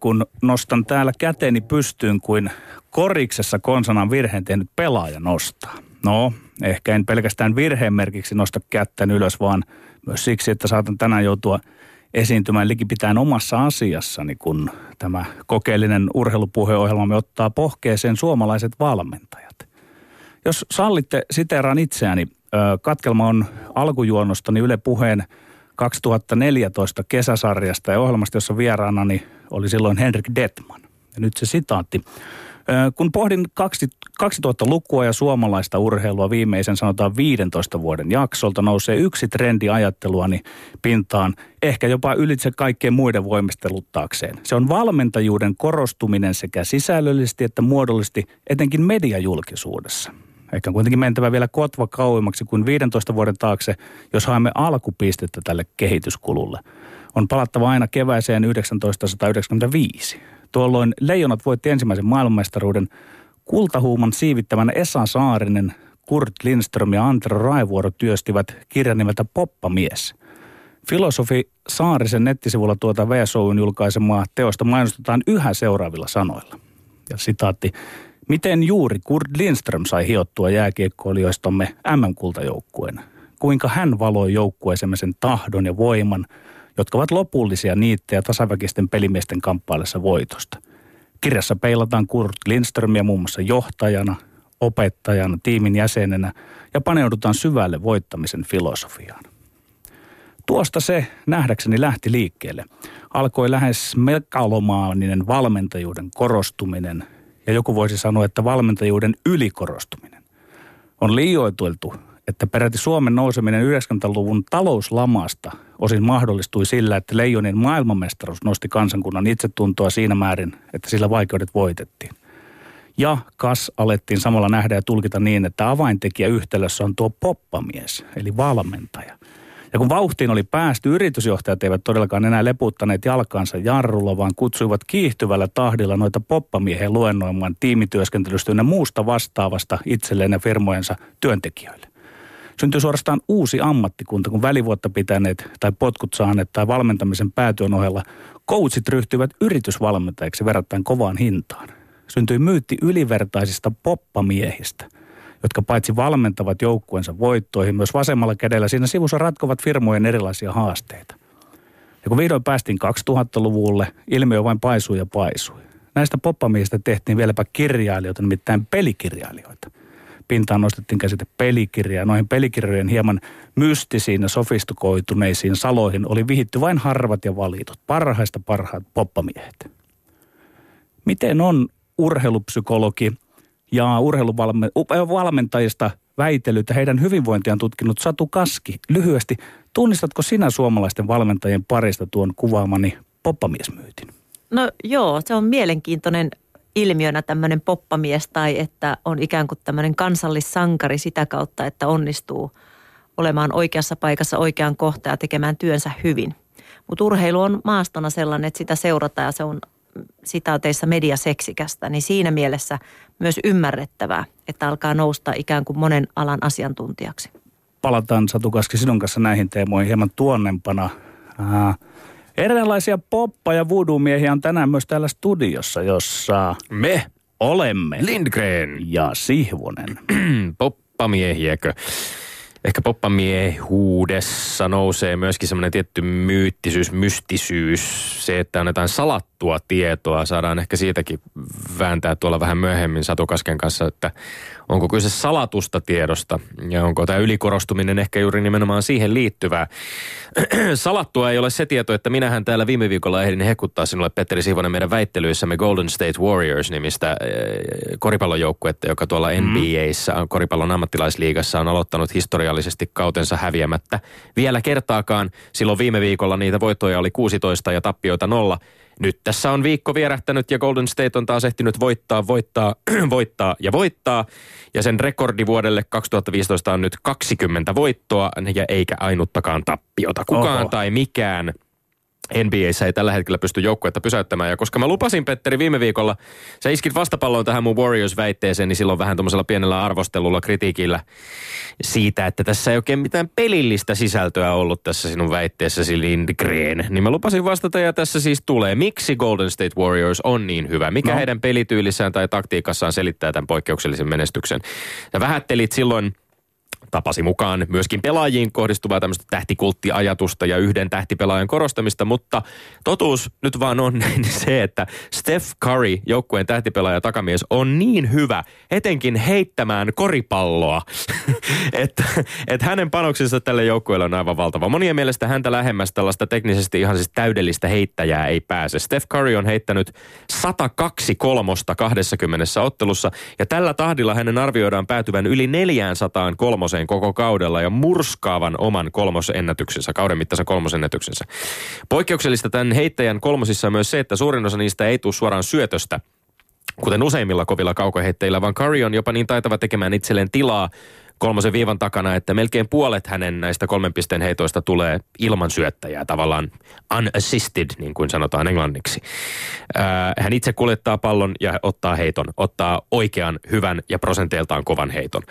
Kun nostan täällä käteni pystyyn kuin koriksessa konsanan virheen tehnyt pelaaja nostaa. No, ehkä en pelkästään virheen merkiksi nosta kättäni ylös, vaan myös siksi, että saatan tänään joutua esiintymään likipitään omassa asiassani, kun tämä kokeellinen urheilupuheohjelmamme ottaa pohkeeseen suomalaiset valmentajat. Jos sallitte, siteeraan itseäni. Katkelma on alkujuonnostani Yle Puheen 2014 kesäsarjasta ja ohjelmasta, jossa vieraanani oli silloin Henrik Detman. Ja nyt se sitaatti. Kun pohdin 2000-lukua ja suomalaista urheilua viimeisen sanotaan 15 vuoden jaksolta, nousee yksi trendi ajatteluani pintaan, ehkä jopa ylitse kaikkien muiden voimisteluttaakseen. Se on valmentajuuden korostuminen sekä sisällöllisesti että muodollisesti, etenkin mediajulkisuudessa. Ehkä on kuitenkin mentävä vielä kotva kauemmaksi kuin 15 vuoden taakse, jos haemme alkupistettä tälle kehityskululle. On palattava aina kevääseen 1995. Tuolloin Leijonat voitti ensimmäisen maailmanmestaruuden kultahuuman siivittävänä Esa Saarinen, Kurt Lindström ja Antero Raivuoro työstivät kirjan nimeltä Poppamies. Filosofi Saarisen nettisivulla tuota VSOUn julkaisemaa teosta mainostetaan yhä seuraavilla sanoilla. Ja sitaatti. Miten juuri Kurt Lindström sai hiottua jääkiekkoilijoistamme MM-kultajoukkueen? Kuinka hän valoi joukkueeseemme sen tahdon ja voiman, jotka ovat lopullisia niittejä tasaväkisten pelimiesten kamppaillessa voitosta. Kirjassa peilataan Kurt Lindströmiä muun muassa johtajana, opettajana, tiimin jäsenenä ja paneudutaan syvälle voittamisen filosofiaan. Tuosta se nähdäkseni lähti liikkeelle. Alkoi lähes megalomaaninen valmentajuuden korostuminen ja joku voisi sanoa, että valmentajuuden ylikorostuminen. On liioiteltu, että peräti Suomen nouseminen 90-luvun talouslamasta osin mahdollistui sillä, että Leijonin maailmanmestaruus nosti kansankunnan itsetuntoa siinä määrin, että sillä vaikeudet voitettiin. Ja kas alettiin samalla nähdä ja tulkita niin, että avaintekijä yhtälössä on tuo poppamies, eli valmentaja. Ja kun vauhtiin oli päästy, yritysjohtajat eivät todellakaan enää leputtaneet jalkaansa jarrulla, vaan kutsuivat kiihtyvällä tahdilla noita poppamiehen luennoimaan tiimityöskentelystä ja muusta vastaavasta itselleen ja firmojensa työntekijöille. Syntyi suorastaan uusi ammattikunta, kun välivuotta pitäneet tai potkut saaneet tai valmentamisen päätyön ohella coachit ryhtyivät yritysvalmentajiksi verrattain kovaan hintaan. Syntyi myytti ylivertaisista poppamiehistä – jotka paitsi valmentavat joukkueensa voittoihin, myös vasemmalla kädellä siinä sivussa ratkovat firmojen erilaisia haasteita. Ja kun vihdoin päästiin 2000-luvulle, ilmiö vain paisui ja paisui. Näistä poppamiehistä tehtiin vieläpä kirjailijoita, nimittäin pelikirjailijoita. Pintaan nostettiin käsite pelikirjaa. Noihin pelikirjojen hieman mystisiin ja sofistikoituneisiin saloihin oli vihitty vain harvat ja valitut, parhaista parhaat poppamiehet. Miten on urheilupsykologi ja urheiluvalmentajista väitellyt ja heidän hyvinvointiaan tutkinut Satu Kaski. Lyhyesti, tunnistatko sinä suomalaisten valmentajien parista tuon kuvaamani poppamiesmyytin? No joo, se on mielenkiintoinen ilmiönä tämmöinen poppamies tai että on ikään kuin tämmöinen kansallissankari sitä kautta, että onnistuu olemaan oikeassa paikassa oikean kohtaan ja tekemään työnsä hyvin. Mutta urheilu on maastona sellainen, että sitä seurataan ja se on sitaateissa mediaseksikästä, niin siinä mielessä myös ymmärrettävää, että alkaa nousta ikään kuin monen alan asiantuntijaksi. Palataan Satu Kaski sinun kanssa näihin teemoihin hieman tuonnempana. Äh, erilaisia poppa- ja voodoo-miehiä on tänään myös täällä studiossa, jossa me olemme Lindgren ja Sihvonen. Poppamiehiäkö? ehkä poppamiehuudessa nousee myöskin semmoinen tietty myyttisyys, mystisyys, se, että annetaan salattua tietoa. Saadaan ehkä siitäkin vääntää tuolla vähän myöhemmin Satukasken kanssa, että onko kyse salatusta tiedosta ja onko tämä ylikorostuminen ehkä juuri nimenomaan siihen liittyvää. Salattua ei ole se tieto, että minähän täällä viime viikolla ehdin hekuttaa sinulle Petteri Siivonen meidän väittelyissämme Golden State Warriors nimistä eh, koripallojoukkuetta, joka tuolla mm. NBAissa, koripallon ammattilaisliigassa on aloittanut historiallisesti kautensa häviämättä. Vielä kertaakaan silloin viime viikolla niitä voittoja oli 16 ja tappioita nolla. Nyt tässä on viikko vierähtänyt ja Golden State on taas ehtinyt voittaa, voittaa, voittaa ja voittaa. Ja sen rekordi vuodelle 2015 on nyt 20 voittoa ja eikä ainuttakaan tappiota. Kukaan Oho. tai mikään NBAssä ei tällä hetkellä pysty joukkuetta pysäyttämään. Ja koska mä lupasin Petteri viime viikolla, sä iskit vastapalloon tähän mun Warriors-väitteeseen, niin silloin vähän tuommoisella pienellä arvostelulla, kritiikillä siitä, että tässä ei oikein mitään pelillistä sisältöä ollut tässä sinun väitteessäsi Lindgren. Niin mä lupasin vastata ja tässä siis tulee. Miksi Golden State Warriors on niin hyvä? Mikä no. heidän pelityylissään tai taktiikassaan selittää tämän poikkeuksellisen menestyksen? Ja vähättelit silloin tapasi mukaan myöskin pelaajiin kohdistuvaa tämmöistä tähtikulttiajatusta ja yhden tähtipelaajan korostamista, mutta totuus nyt vaan on se, että Steph Curry, joukkueen tähtipelaaja takamies, on niin hyvä, etenkin heittämään koripalloa, että, että hänen panoksensa tälle joukkueelle on aivan valtava. Monien mielestä häntä lähemmäs tällaista teknisesti ihan siis täydellistä heittäjää ei pääse. Steph Curry on heittänyt 102 kolmosta 20 ottelussa ja tällä tahdilla hänen arvioidaan päätyvän yli 400 kolmoseen kolmoseen koko kaudella ja murskaavan oman kolmosennätyksensä, kauden mittaisen kolmosennätyksensä. Poikkeuksellista tämän heittäjän kolmosissa on myös se, että suurin osa niistä ei tule suoraan syötöstä, kuten useimmilla kovilla kaukoheitteillä, vaan Curry on jopa niin taitava tekemään itselleen tilaa kolmosen viivan takana, että melkein puolet hänen näistä kolmen pisteen heitoista tulee ilman syöttäjää, tavallaan unassisted, niin kuin sanotaan englanniksi. hän itse kuljettaa pallon ja ottaa heiton, ottaa oikean, hyvän ja prosenteiltaan kovan heiton.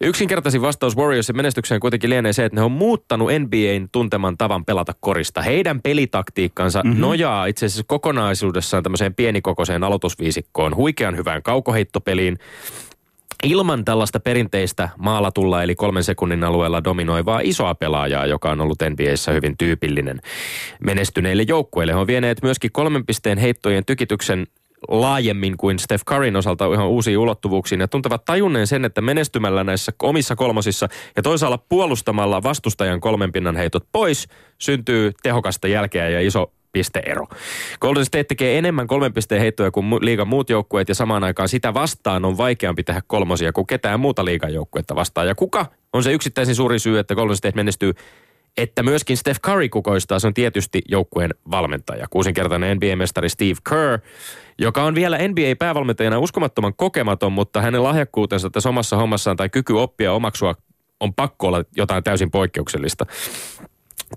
Yksinkertaisin vastaus Warriorsin menestykseen kuitenkin lienee se, että ne on muuttanut NBAn tunteman tavan pelata korista. Heidän pelitaktiikkansa mm-hmm. nojaa itse asiassa kokonaisuudessaan tämmöiseen pienikokoiseen aloitusviisikkoon, huikean hyvään kaukoheittopeliin, ilman tällaista perinteistä maalatulla eli kolmen sekunnin alueella dominoivaa isoa pelaajaa, joka on ollut NBAssä hyvin tyypillinen menestyneille joukkueille. He on vieneet myöskin kolmen pisteen heittojen tykityksen laajemmin kuin Steph Curryn osalta ihan uusiin ulottuvuuksiin ja tuntevat tajunneen sen, että menestymällä näissä omissa kolmosissa ja toisaalla puolustamalla vastustajan kolmen pinnan heitot pois syntyy tehokasta jälkeä ja iso pisteero. Golden State tekee enemmän kolmen pisteen heittoja kuin liigan muut joukkueet ja samaan aikaan sitä vastaan on vaikeampi tehdä kolmosia kuin ketään muuta liigan joukkuetta vastaan. Ja kuka on se yksittäisin suuri syy, että Golden State menestyy että myöskin Steph Curry kukoistaa, se on tietysti joukkueen valmentaja. Kuusinkertainen NBA-mestari Steve Kerr, joka on vielä NBA-päävalmentajana uskomattoman kokematon, mutta hänen lahjakkuutensa tässä omassa hommassaan tai kyky oppia omaksua on pakko olla jotain täysin poikkeuksellista.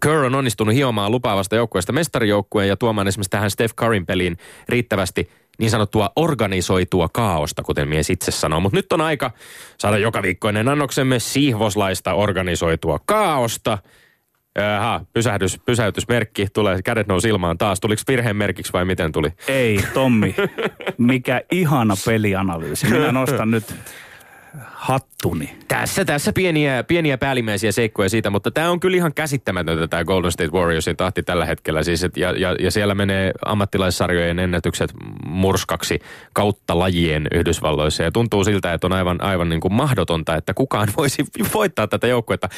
Kerr on onnistunut hiomaan lupaavasta joukkueesta mestarijoukkueen ja tuomaan esimerkiksi tähän Steph Curryn peliin riittävästi niin sanottua organisoitua kaaosta, kuten mies itse sanoo. Mutta nyt on aika saada joka viikkoinen annoksemme siihvoslaista organisoitua kaaosta. Aha, pysähdys, pysäytysmerkki, tulee, kädet nousi ilmaan taas. Tuliko virheen merkiksi vai miten tuli? Ei, Tommi. Mikä ihana pelianalyysi. Minä nostan nyt hattuni. Tässä, tässä pieniä, pieniä päällimmäisiä seikkoja siitä, mutta tämä on kyllä ihan käsittämätöntä tämä Golden State Warriorsin tahti tällä hetkellä. Siis, et, ja, ja, ja, siellä menee ammattilaissarjojen ennätykset murskaksi kautta lajien Yhdysvalloissa. Ja tuntuu siltä, että on aivan, aivan niin kuin mahdotonta, että kukaan voisi voittaa tätä joukkuetta.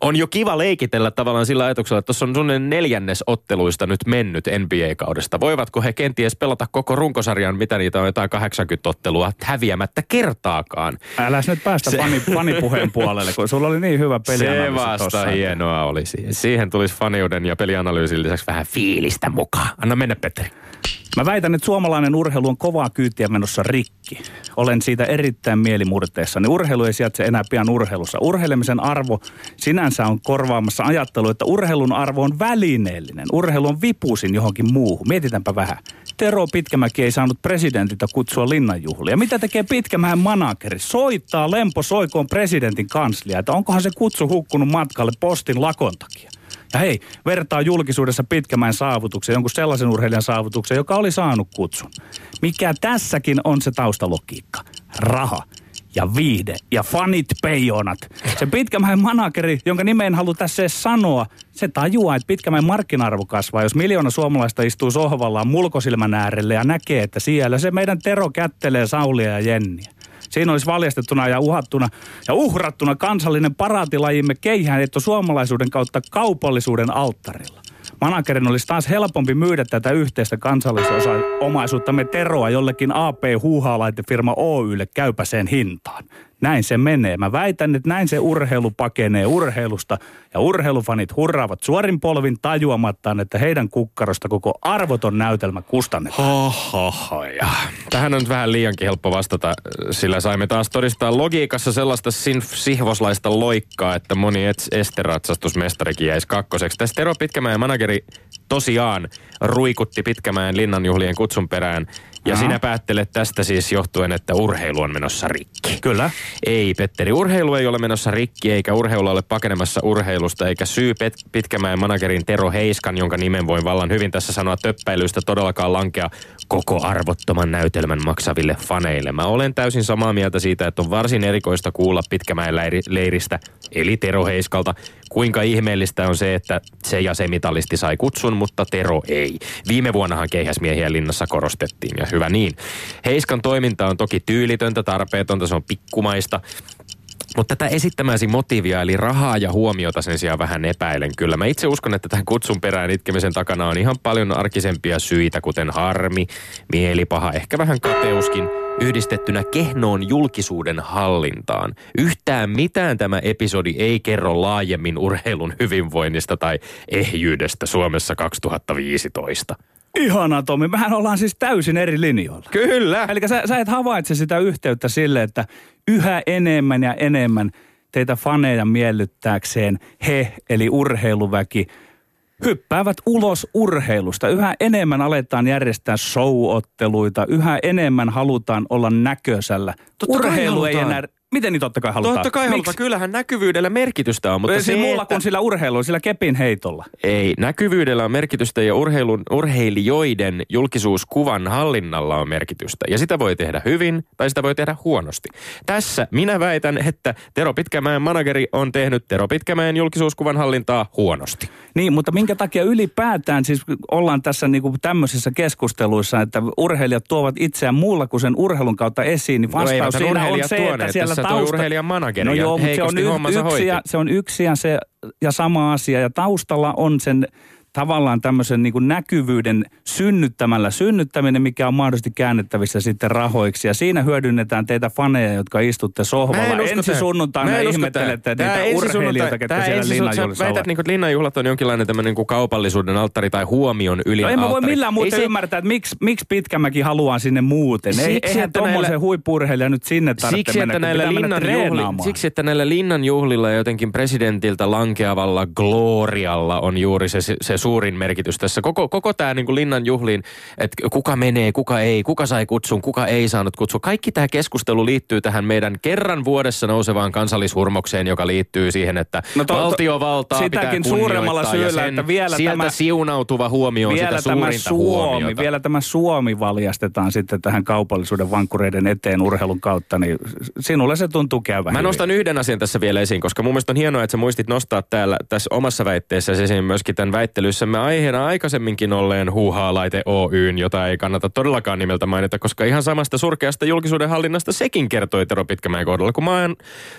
On jo kiva leikitellä tavallaan sillä ajatuksella, että tuossa on suunnilleen neljännes otteluista nyt mennyt NBA-kaudesta. Voivatko he kenties pelata koko runkosarjan, mitä niitä on jotain 80 ottelua, häviämättä kertaakaan? Älä nyt päästä se... fani, fanipuheen puolelle, kun sulla oli niin hyvä pelianalyysi Se vasta tossa. hienoa oli siihen. Siihen tulisi faniuden ja pelianalyysin lisäksi vähän fiilistä mukaan. Anna mennä, Petteri. Mä väitän, että suomalainen urheilu on kovaa kyytiä menossa rikki. Olen siitä erittäin mielimurteessa. Niin urheilu ei sijaitse enää pian urheilussa. Urheilemisen arvo sinänsä on korvaamassa ajattelu, että urheilun arvo on välineellinen. Urheilu on vipusin johonkin muuhun. Mietitäänpä vähän. Tero Pitkämäki ei saanut presidentiltä kutsua linnanjuhlia. Mitä tekee Pitkämäen manakeri? Soittaa Lempo Soikoon presidentin kanslia, että onkohan se kutsu hukkunut matkalle postin lakon takia. Ja hei, vertaa julkisuudessa Pitkämäen saavutuksen, jonkun sellaisen urheilijan saavutuksen, joka oli saanut kutsun. Mikä tässäkin on se taustalogiikka? Raha ja viihde ja fanit peijonat. Se Pitkämäen manakeri, jonka nimeen halua tässä edes sanoa, se tajuaa, että Pitkämäen markkina-arvo kasvaa, jos miljoona suomalaista istuu sohvallaan mulkosilmän äärelle ja näkee, että siellä se meidän Tero kättelee Saulia ja Jenniä. Siinä olisi valjastettuna ja uhattuna ja uhrattuna kansallinen paraatilajimme keihäänetto suomalaisuuden kautta kaupallisuuden alttarilla. Managerin olisi taas helpompi myydä tätä yhteistä kansallisomaisuuttamme Teroa jollekin AP Huuhaalaitefirma Oylle käypäseen hintaan. Näin se menee. Mä väitän, että näin se urheilu pakenee urheilusta ja urheilufanit hurraavat suorin polvin tajuamattaan, että heidän kukkarosta koko arvoton näytelmä kustannetaan. Tähän on nyt vähän liiankin helppo vastata, sillä saimme taas todistaa logiikassa sellaista sihvoslaista loikkaa, että moni esteratsastusmestarikin jäisi kakkoseksi. Tässä Tero Pitkämäen manageri tosiaan ruikutti Pitkämäen linnanjuhlien kutsun perään ja Aha. sinä päättelet tästä siis johtuen, että urheilu on menossa rikki. Kyllä. Ei, Petteri, urheilu ei ole menossa rikki, eikä urheilu ole pakenemassa urheilusta, eikä syy Pet- Pitkämäen managerin Tero Heiskan, jonka nimen voin vallan hyvin tässä sanoa töppäilystä, todellakaan lankea koko arvottoman näytelmän maksaville faneille. Mä olen täysin samaa mieltä siitä, että on varsin erikoista kuulla Pitkämäen leiri- leiristä, eli Tero Heiskalta, kuinka ihmeellistä on se, että se ja se mitalisti sai kutsun, mutta Tero ei. Viime vuonnahan keihäsmiehiä linnassa korostettiin, ja hyvä niin. Heiskan toiminta on toki tyylitöntä, tarpeetonta, se on pikkumaista. Mutta tätä esittämäsi motiivia, eli rahaa ja huomiota sen sijaan vähän epäilen kyllä. Mä itse uskon, että tähän kutsun perään itkemisen takana on ihan paljon arkisempia syitä, kuten harmi, mielipaha, ehkä vähän kateuskin, yhdistettynä kehnoon julkisuuden hallintaan. Yhtään mitään tämä episodi ei kerro laajemmin urheilun hyvinvoinnista tai ehjyydestä Suomessa 2015. Ihanaa Tomi, mehän ollaan siis täysin eri linjoilla. Kyllä. Eli sä, sä et havaitse sitä yhteyttä sille, että yhä enemmän ja enemmän teitä faneja miellyttääkseen he, eli urheiluväki, hyppäävät ulos urheilusta. Yhä enemmän aletaan järjestää show-otteluita, yhä enemmän halutaan olla näköisellä. Totta Urheilu ei enää... Miten niin totta kai halutaan? Totta kai halutaan. Kyllähän näkyvyydellä merkitystä on, mutta se, se muulla että... kuin sillä urheilulla, sillä kepin heitolla. Ei, näkyvyydellä on merkitystä ja urheilun, urheilijoiden julkisuuskuvan hallinnalla on merkitystä. Ja sitä voi tehdä hyvin tai sitä voi tehdä huonosti. Tässä minä väitän, että Tero Pitkämäen manageri on tehnyt Tero Pitkämäen julkisuuskuvan hallintaa huonosti. Niin, mutta minkä takia ylipäätään siis ollaan tässä niinku tämmöisissä keskusteluissa, että urheilijat tuovat itseään muulla kuin sen urheilun kautta esiin, niin No vastaus ne siinä on se, että siellä Tässä tausta... urheilijan manageri No ja joo, mutta se on, y- hoiti. ja, se on yksi ja, se, ja sama asia. Ja taustalla on sen tavallaan tämmöisen niin kuin näkyvyyden synnyttämällä synnyttäminen, mikä on mahdollisesti käännettävissä sitten rahoiksi. Ja siinä hyödynnetään teitä faneja, jotka istutte sohvalla. en Ensi sunnuntaina ihmettelette niitä urheilijoita, ketkä siellä linnanjuhlissa Sä väität, ovat. niin kuin, linnanjuhlat on jonkinlainen tämmöinen kuin kaupallisuuden alttari tai huomion ylin No en mä voi millään Ei muuten se- ymmärtää, että miksi, miksi Pitkämäki haluaa sinne muuten. Ei, Siksi, eihän että tuommoisen näillä- huippurheilija nyt sinne tarvitse Siksi mennä, että, näillä linnan juhli, siksi, että näillä linnan juhlilla ja jotenkin presidentiltä lankeavalla glorialla on juuri se, se suurin merkitys tässä. Koko, koko tämä niin linnan juhliin, että kuka menee, kuka ei, kuka sai kutsun, kuka ei saanut kutsun. Kaikki tämä keskustelu liittyy tähän meidän kerran vuodessa nousevaan kansallishurmokseen, joka liittyy siihen, että No to- to- valtiovaltaa sitäkin pitää suuremmalla syyllä, sen, että vielä sieltä tämä- siunautuva huomio on vielä sitä tämä suurinta Suomi, huomiota. vielä tämä Suomi valjastetaan sitten tähän kaupallisuuden vankkureiden eteen urheilun kautta, niin sinulle se tuntuu käyvän Mä hyvin. nostan yhden asian tässä vielä esiin, koska mun mielestä on hienoa, että sä muistit nostaa täällä tässä omassa väitteessä esiin myöskin tämän väittelyssämme aiheena aikaisemminkin olleen Huuhaa-laite Oyn, jota ei kannata todellakaan nimeltä mainita, koska ihan samasta surkeasta julkisuuden hallinnasta sekin kertoi Tero Pitkämäen kohdalla. Kun maan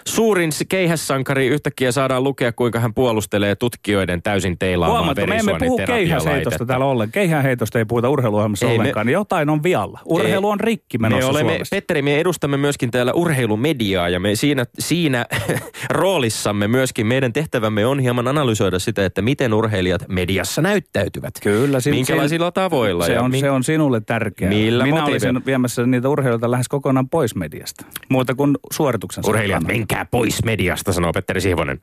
suurin keihässankari yhtäkkiä saadaan lukea, kuinka hän puolustelee tutkijoiden täysin teilaamaa Huomaatko, me emme puhu keihäsheitosta täällä ollen. Keihäheitosta ei puhuta urheiluohjelmassa Ei, me- ollenkaan, niin jotain on vialla. Urheilu on rikki me menossa olemme, Suomessa. Petteri, me edustamme myöskin täällä urheilumediaa ja me siinä, siinä roolissamme myöskin meidän tehtävämme on hieman analysoida sitä, että miten urheilijat mediassa näyttäytyvät. Kyllä. sin- Minkälaisilla tavoilla Se ja on, min- se on sinulle tärkeää. Millä Minä motiiveilla? olisin viemässä niitä urheilijoita lähes kokonaan pois mediasta. Muuta kuin suorituksen. Urheilijat, menkää pois mediasta, sanoo Petteri Sihvonen.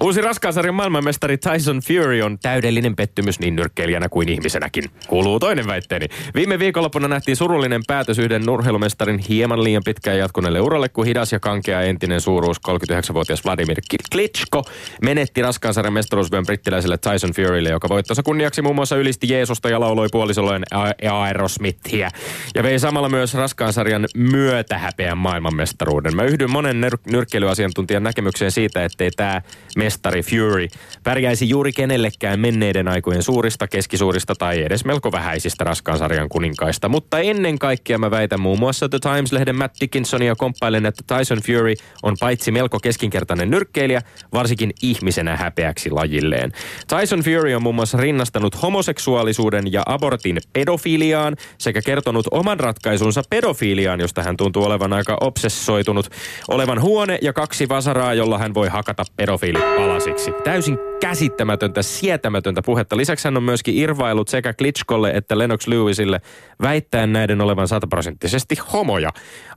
Uusi raskaasarjan maailmanmestari Tyson Fury on täydellinen pettymys niin nyrkkeilijänä kuin ihmisenäkin. Kuuluu toinen väitteeni. Viime viikonloppuna nähtiin surullinen päätös yhden urheilumestarin hieman liian pitkään jatkuneelle uralle, kun hidas ja kankea entinen suuruus 39-vuotias Vladimir Klitschko menetti raskaasarjan mestaruusvyön brittiläiselle Tyson Furylle, joka voittonsa kunniaksi muun muassa ylisti Jeesusta ja lauloi puolisolleen A- Aerosmithia. Ja vei samalla myös raskaansarjan myötähäpeän maailmanmestaruuden. Mä yhdyn monen nyr- nyrkkeilyasiantuntijan näkemykseen siitä, ettei tämä mestari Fury pärjäisi juuri kenellekään menneiden aikojen suurista, keskisuurista tai edes melko vähäisistä raskaansarjan kuninkaista. Mutta ennen kaikkea mä väitän muun muassa The Times-lehden Matt Dickinsonia komppailen, että Tyson Fury on paitsi melko keskinkertainen nyrkkeilijä, varsinkin ihmisenä häpeäksi lajilleen. Tyson Fury on muun muassa rinnastanut homoseksuaalisuuden ja abortin pedofiliaan sekä kertonut oman ratkaisunsa pedofiliaan, josta hän tuntuu olevan aika obsessoitunut. Olevan huone ja kaksi vasaraa, jolla hän voi hakata pedofiilit alasiksi. Täysin käsittämätöntä, sietämätöntä puhetta. Lisäksi hän on myöskin irvailut sekä Klitschkolle että Lennox Lewisille väittäen näiden olevan sataprosenttisesti homoja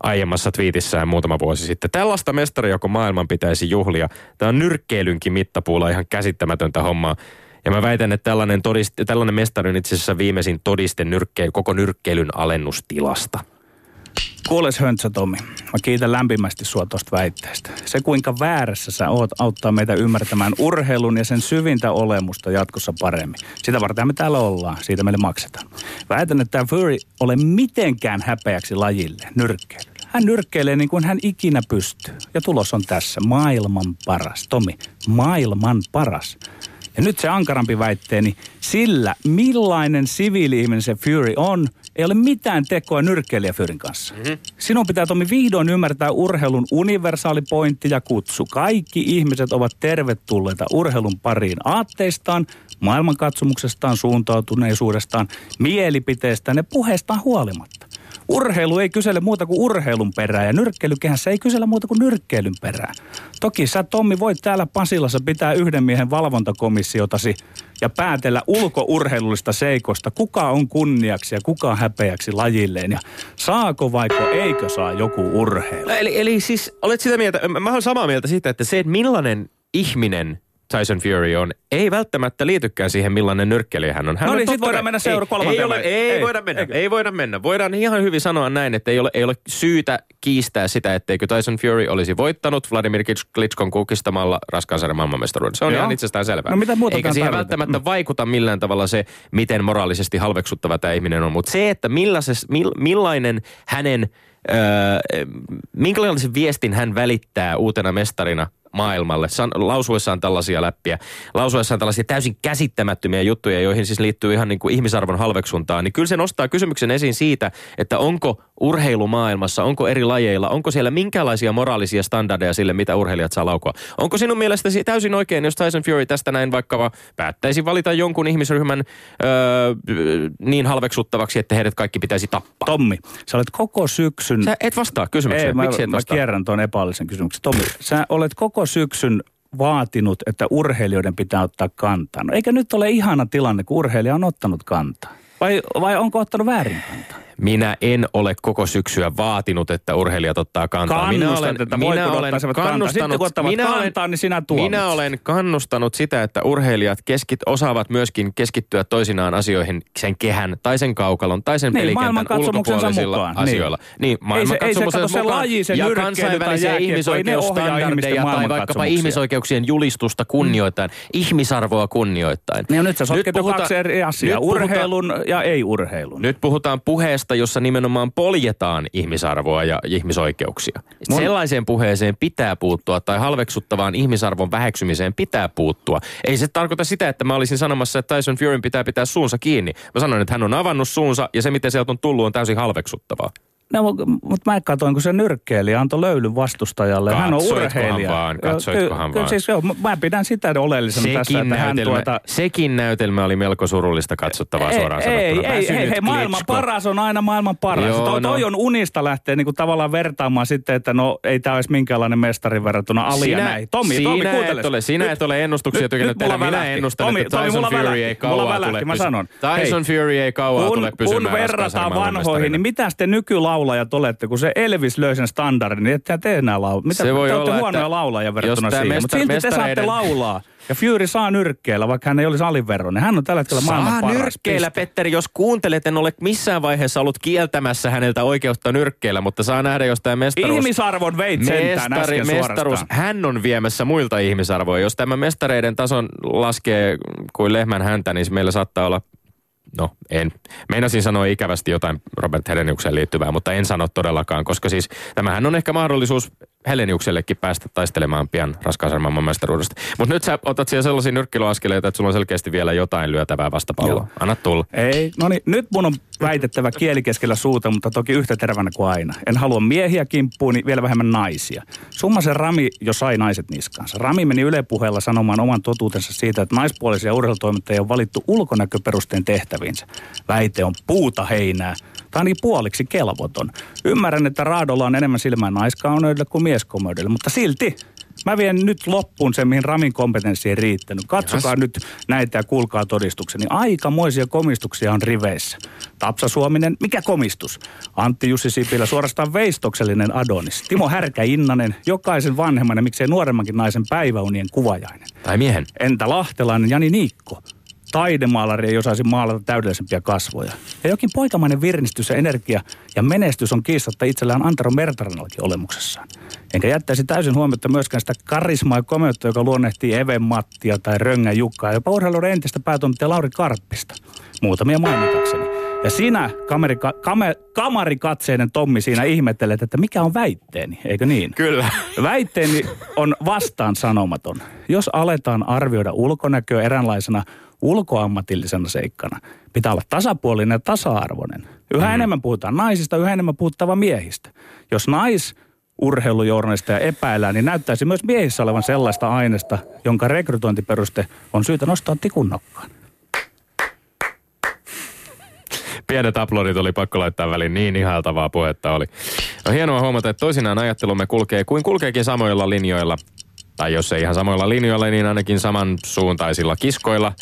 aiemmassa twiitissään muutama vuosi sitten. Tällaista mestaria, joko maailman pitäisi juhlia. Tämä on nyrkkeilynkin mittapuulla ihan käsittämätöntä hommaa. Ja mä väitän, että tällainen, todiste, tällainen mestari on itse asiassa viimeisin todiste nyrkkeily, koko nyrkkeilyn alennustilasta. Kuules Höntsä Tomi, mä kiitän lämpimästi sua tuosta väitteestä. Se kuinka väärässä sä oot auttaa meitä ymmärtämään urheilun ja sen syvintä olemusta jatkossa paremmin. Sitä varten me täällä ollaan, siitä meille maksetaan. Väitän, että tämä Fury ole mitenkään häpeäksi lajille, nyrkkeilylle. Hän nyrkkeilee niin kuin hän ikinä pystyy. Ja tulos on tässä, maailman paras. Tomi, maailman paras. Ja nyt se ankarampi väitteeni, sillä millainen siviili-ihminen se Fury on, ei ole mitään tekoa nyrkkeilijä Furyn kanssa. Mm-hmm. Sinun pitää Tomi vihdoin ymmärtää urheilun universaali pointti ja kutsu. Kaikki ihmiset ovat tervetulleita urheilun pariin aatteistaan, maailmankatsomuksestaan, suuntautuneisuudestaan, mielipiteestään ja puheestaan huolimatta. Urheilu ei kysele muuta kuin urheilun perää ja nyrkkeilykehässä ei kysellä muuta kuin nyrkkeilyn perää. Toki sä Tommi voit täällä Pasilassa pitää yhden miehen valvontakomissiotasi ja päätellä ulkourheilullista seikosta, kuka on kunniaksi ja kuka häpeäksi lajilleen ja saako vaiko eikö saa joku urheilu. Eli, eli siis olet sitä mieltä, mä olen samaa mieltä siitä, että se, että millainen ihminen Tyson Fury on, ei välttämättä liitykään siihen, millainen nyrkkelijä hän on. Hän no on niin, totta sit voidaan mennä seura- ei, kolmanteen ei, ole, lajiin. ei, Ei. voida mennä, Eikö? ei voida mennä. Voidaan ihan hyvin sanoa näin, että ei ole, ei ole syytä kiistää sitä, etteikö Tyson Fury olisi voittanut Vladimir Klitschkon kukistamalla raskaan sarjan maailmanmestaruuden. Se on Joo. ihan itsestään selvää. No mitä muuta Eikä siihen tarvitaan? välttämättä vaikuta millään tavalla se, miten moraalisesti halveksuttava tämä ihminen on. Mutta se, että mill, millainen hänen, öö, minkälaisen viestin hän välittää uutena mestarina maailmalle, san, lausuessaan tällaisia läppiä, lausuessaan tällaisia täysin käsittämättömiä juttuja, joihin siis liittyy ihan niin kuin ihmisarvon halveksuntaa, niin kyllä se nostaa kysymyksen esiin siitä, että onko urheilumaailmassa, onko eri lajeilla, onko siellä minkälaisia moraalisia standardeja sille, mitä urheilijat saa laukoa. Onko sinun mielestäsi täysin oikein, jos Tyson Fury tästä näin vaikka päättäisi valita jonkun ihmisryhmän öö, niin halveksuttavaksi, että heidät kaikki pitäisi tappaa? Tommi, sä olet koko syksyn... Sä et vastaa kysymykseen. Ei, mä, Miksi et mä vastaa? kierrän tuon epäillisen kysymyksen. Tommi, sä olet koko syksyn vaatinut, että urheilijoiden pitää ottaa kantaa. No eikö nyt ole ihana tilanne, kun urheilija on ottanut kantaa? Vai, vai onko ottanut väärin kantaa? Minä en ole koko syksyä vaatinut, että urheilijat ottaa kantaa. minä Kannustat, että kun ottaisivat kantaa. Sitten kun ottavat kantaa, niin sinä minä olen kannustanut sitä, että urheilijat keskit, osaavat myöskin keskittyä toisinaan asioihin sen kehän tai sen kaukalon tai sen Niin, pelikentän ulkopuolisilla mukaan, niin. asioilla. Niin, Ei se- ei se mukaan laji, se ja kansainvälisiä ihmisoikeusstandardeja tai vaikkapa ihmisoikeuksien julistusta kunnioittain, ihmisarvoa kunnioittain. Niin nyt sä sotket jo puhutaan- kaksi eri asiaa, nyt puhutaan- urheilun ja ei-urheilun. nyt puhutaan puheesta, jossa nimenomaan poljetaan ihmisarvoa ja ihmisoikeuksia. Mun- Sellaiseen puheeseen pitää puuttua tai halveksuttavaan ihmisarvon väheksymiseen pitää puuttua. Ei se tarkoita sitä, että mä olisin sanomassa, että Tyson Furyn pitää pitää suunsa kiinni. Mä sanoin, että hän on avannut suunsa ja se, miten sieltä on tullut, on täysin halveksuttavaa. No, mutta mä katoin, kun se nyrkkeilijä antoi löylyn vastustajalle. hän on urheilija. vaan, katsoitkohan ky- vaan. Siis, joo, mä pidän sitä oleellisena tässä, että hän tuota... sekin näytelmä oli melko surullista katsottavaa suoraan ei, ei, sanottuna. ei, ei, hei, maailman paras on aina maailman paras. Joo, toi, toi no. on unista lähteä niinku tavallaan vertaamaan sitten, että no ei tämä olisi minkäänlainen mestari verrattuna Ali ja näin. Tommi, sinä Tommi, kuuntele. et ole, sinä Nyt- et ole ennustuksia nyt- tykännyt nyt tehdä. Minä välähti. ennustan, Tommi, että Tyson Fury välähti. ei kauaa tule mä pysy- sanon. Tyson Fury ei kauaa tule pysymään kun verrataan vanhoihin, niin mitä te nykylaulajat olette, kun se Elvis löi sen standardin, niin ette te enää laula. Mitä, Se voi te olette olla, huonoja että laulajia verrattuna siihen, mutta mestar- silti te saatte mestareiden- laulaa. Ja Fury saa nyrkkeellä, vaikka hän ei olisi aliveroinen. Hän on tällä hetkellä maailman Saa paras. nyrkkeillä, piste. Petteri, jos kuuntelet, en ole missään vaiheessa ollut kieltämässä häneltä oikeutta nyrkkeillä, mutta saa nähdä, jos tämä mestaruus... Ihmisarvon veit Mestari, mestaruus, hän on viemässä muilta ihmisarvoja. Jos tämä mestareiden tason laskee kuin lehmän häntä, niin meillä saattaa olla No, en. Meinasin sanoa ikävästi jotain Robert Heleniukseen liittyvää, mutta en sano todellakaan, koska siis tämähän on ehkä mahdollisuus Heleniuksellekin päästä taistelemaan pian raskaasarjan maailmanmestaruudesta. Mutta nyt sä otat siellä sellaisia nyrkkelyaskeleita, että sulla on selkeästi vielä jotain lyötävää vastapalloa. Joo. Anna tulla. Ei, no niin, nyt mun on väitettävä kieli keskellä suuta, mutta toki yhtä terävänä kuin aina. En halua miehiä kimppuun, niin vielä vähemmän naisia. Summasen Rami jo sai naiset niskaansa. Rami meni Yle puheella sanomaan oman totuutensa siitä, että naispuolisia urheilutoimittajia on valittu ulkonäköperusteen tehtäviinsä. Väite on puuta heinää. Tämä on niin puoliksi kelvoton. Ymmärrän, että Raadolla on enemmän silmää naiskauneudelle kuin mieskomeudelle, mutta silti Mä vien nyt loppuun sen, mihin Ramin kompetenssi ei riittänyt. Katsokaa Jahas. nyt näitä ja kuulkaa todistukseni. Aikamoisia komistuksia on riveissä. Tapsa Suominen, mikä komistus? Antti Jussi Sipilä, suorastaan veistoksellinen Adonis. Timo Härkä Innanen, jokaisen vanhemman ja miksei nuoremmankin naisen päiväunien kuvajainen. Tai miehen. Entä lahtelainen Jani Niikko? Taidemaalari ei osaisi maalata täydellisempiä kasvoja. Ja jokin poikamainen virnistys ja energia ja menestys on kiistatta itsellään Antero Mertaranallakin olemuksessaan. Enkä jättäisi täysin huomiota myöskään sitä karismaa ja komeutta, joka luonnehtii Even Mattia tai Röngän Jukkaa, jopa urheiluuden entistä päätoimittaja Lauri Karppista. Muutamia mainitakseni. Ja sinä, kamerika, kame, kamarikatseinen Tommi, siinä ihmettelet, että mikä on väitteeni, eikö niin? Kyllä. Väitteeni on vastaan sanomaton. Jos aletaan arvioida ulkonäköä eräänlaisena ulkoammatillisena seikkana, pitää olla tasapuolinen ja tasa-arvoinen. Yhä mm. enemmän puhutaan naisista, yhä enemmän puhuttava miehistä. Jos nais urheilujournalisteja epäillään, niin näyttäisi myös miehissä olevan sellaista aineesta, jonka rekrytointiperuste on syytä nostaa tikun nokkaan. Pienet aplodit oli pakko laittaa väliin, niin ihailtavaa puhetta oli. On hienoa huomata, että toisinaan ajattelumme kulkee kuin kulkeekin samoilla linjoilla. Tai jos ei ihan samoilla linjoilla, niin ainakin samansuuntaisilla kiskoilla –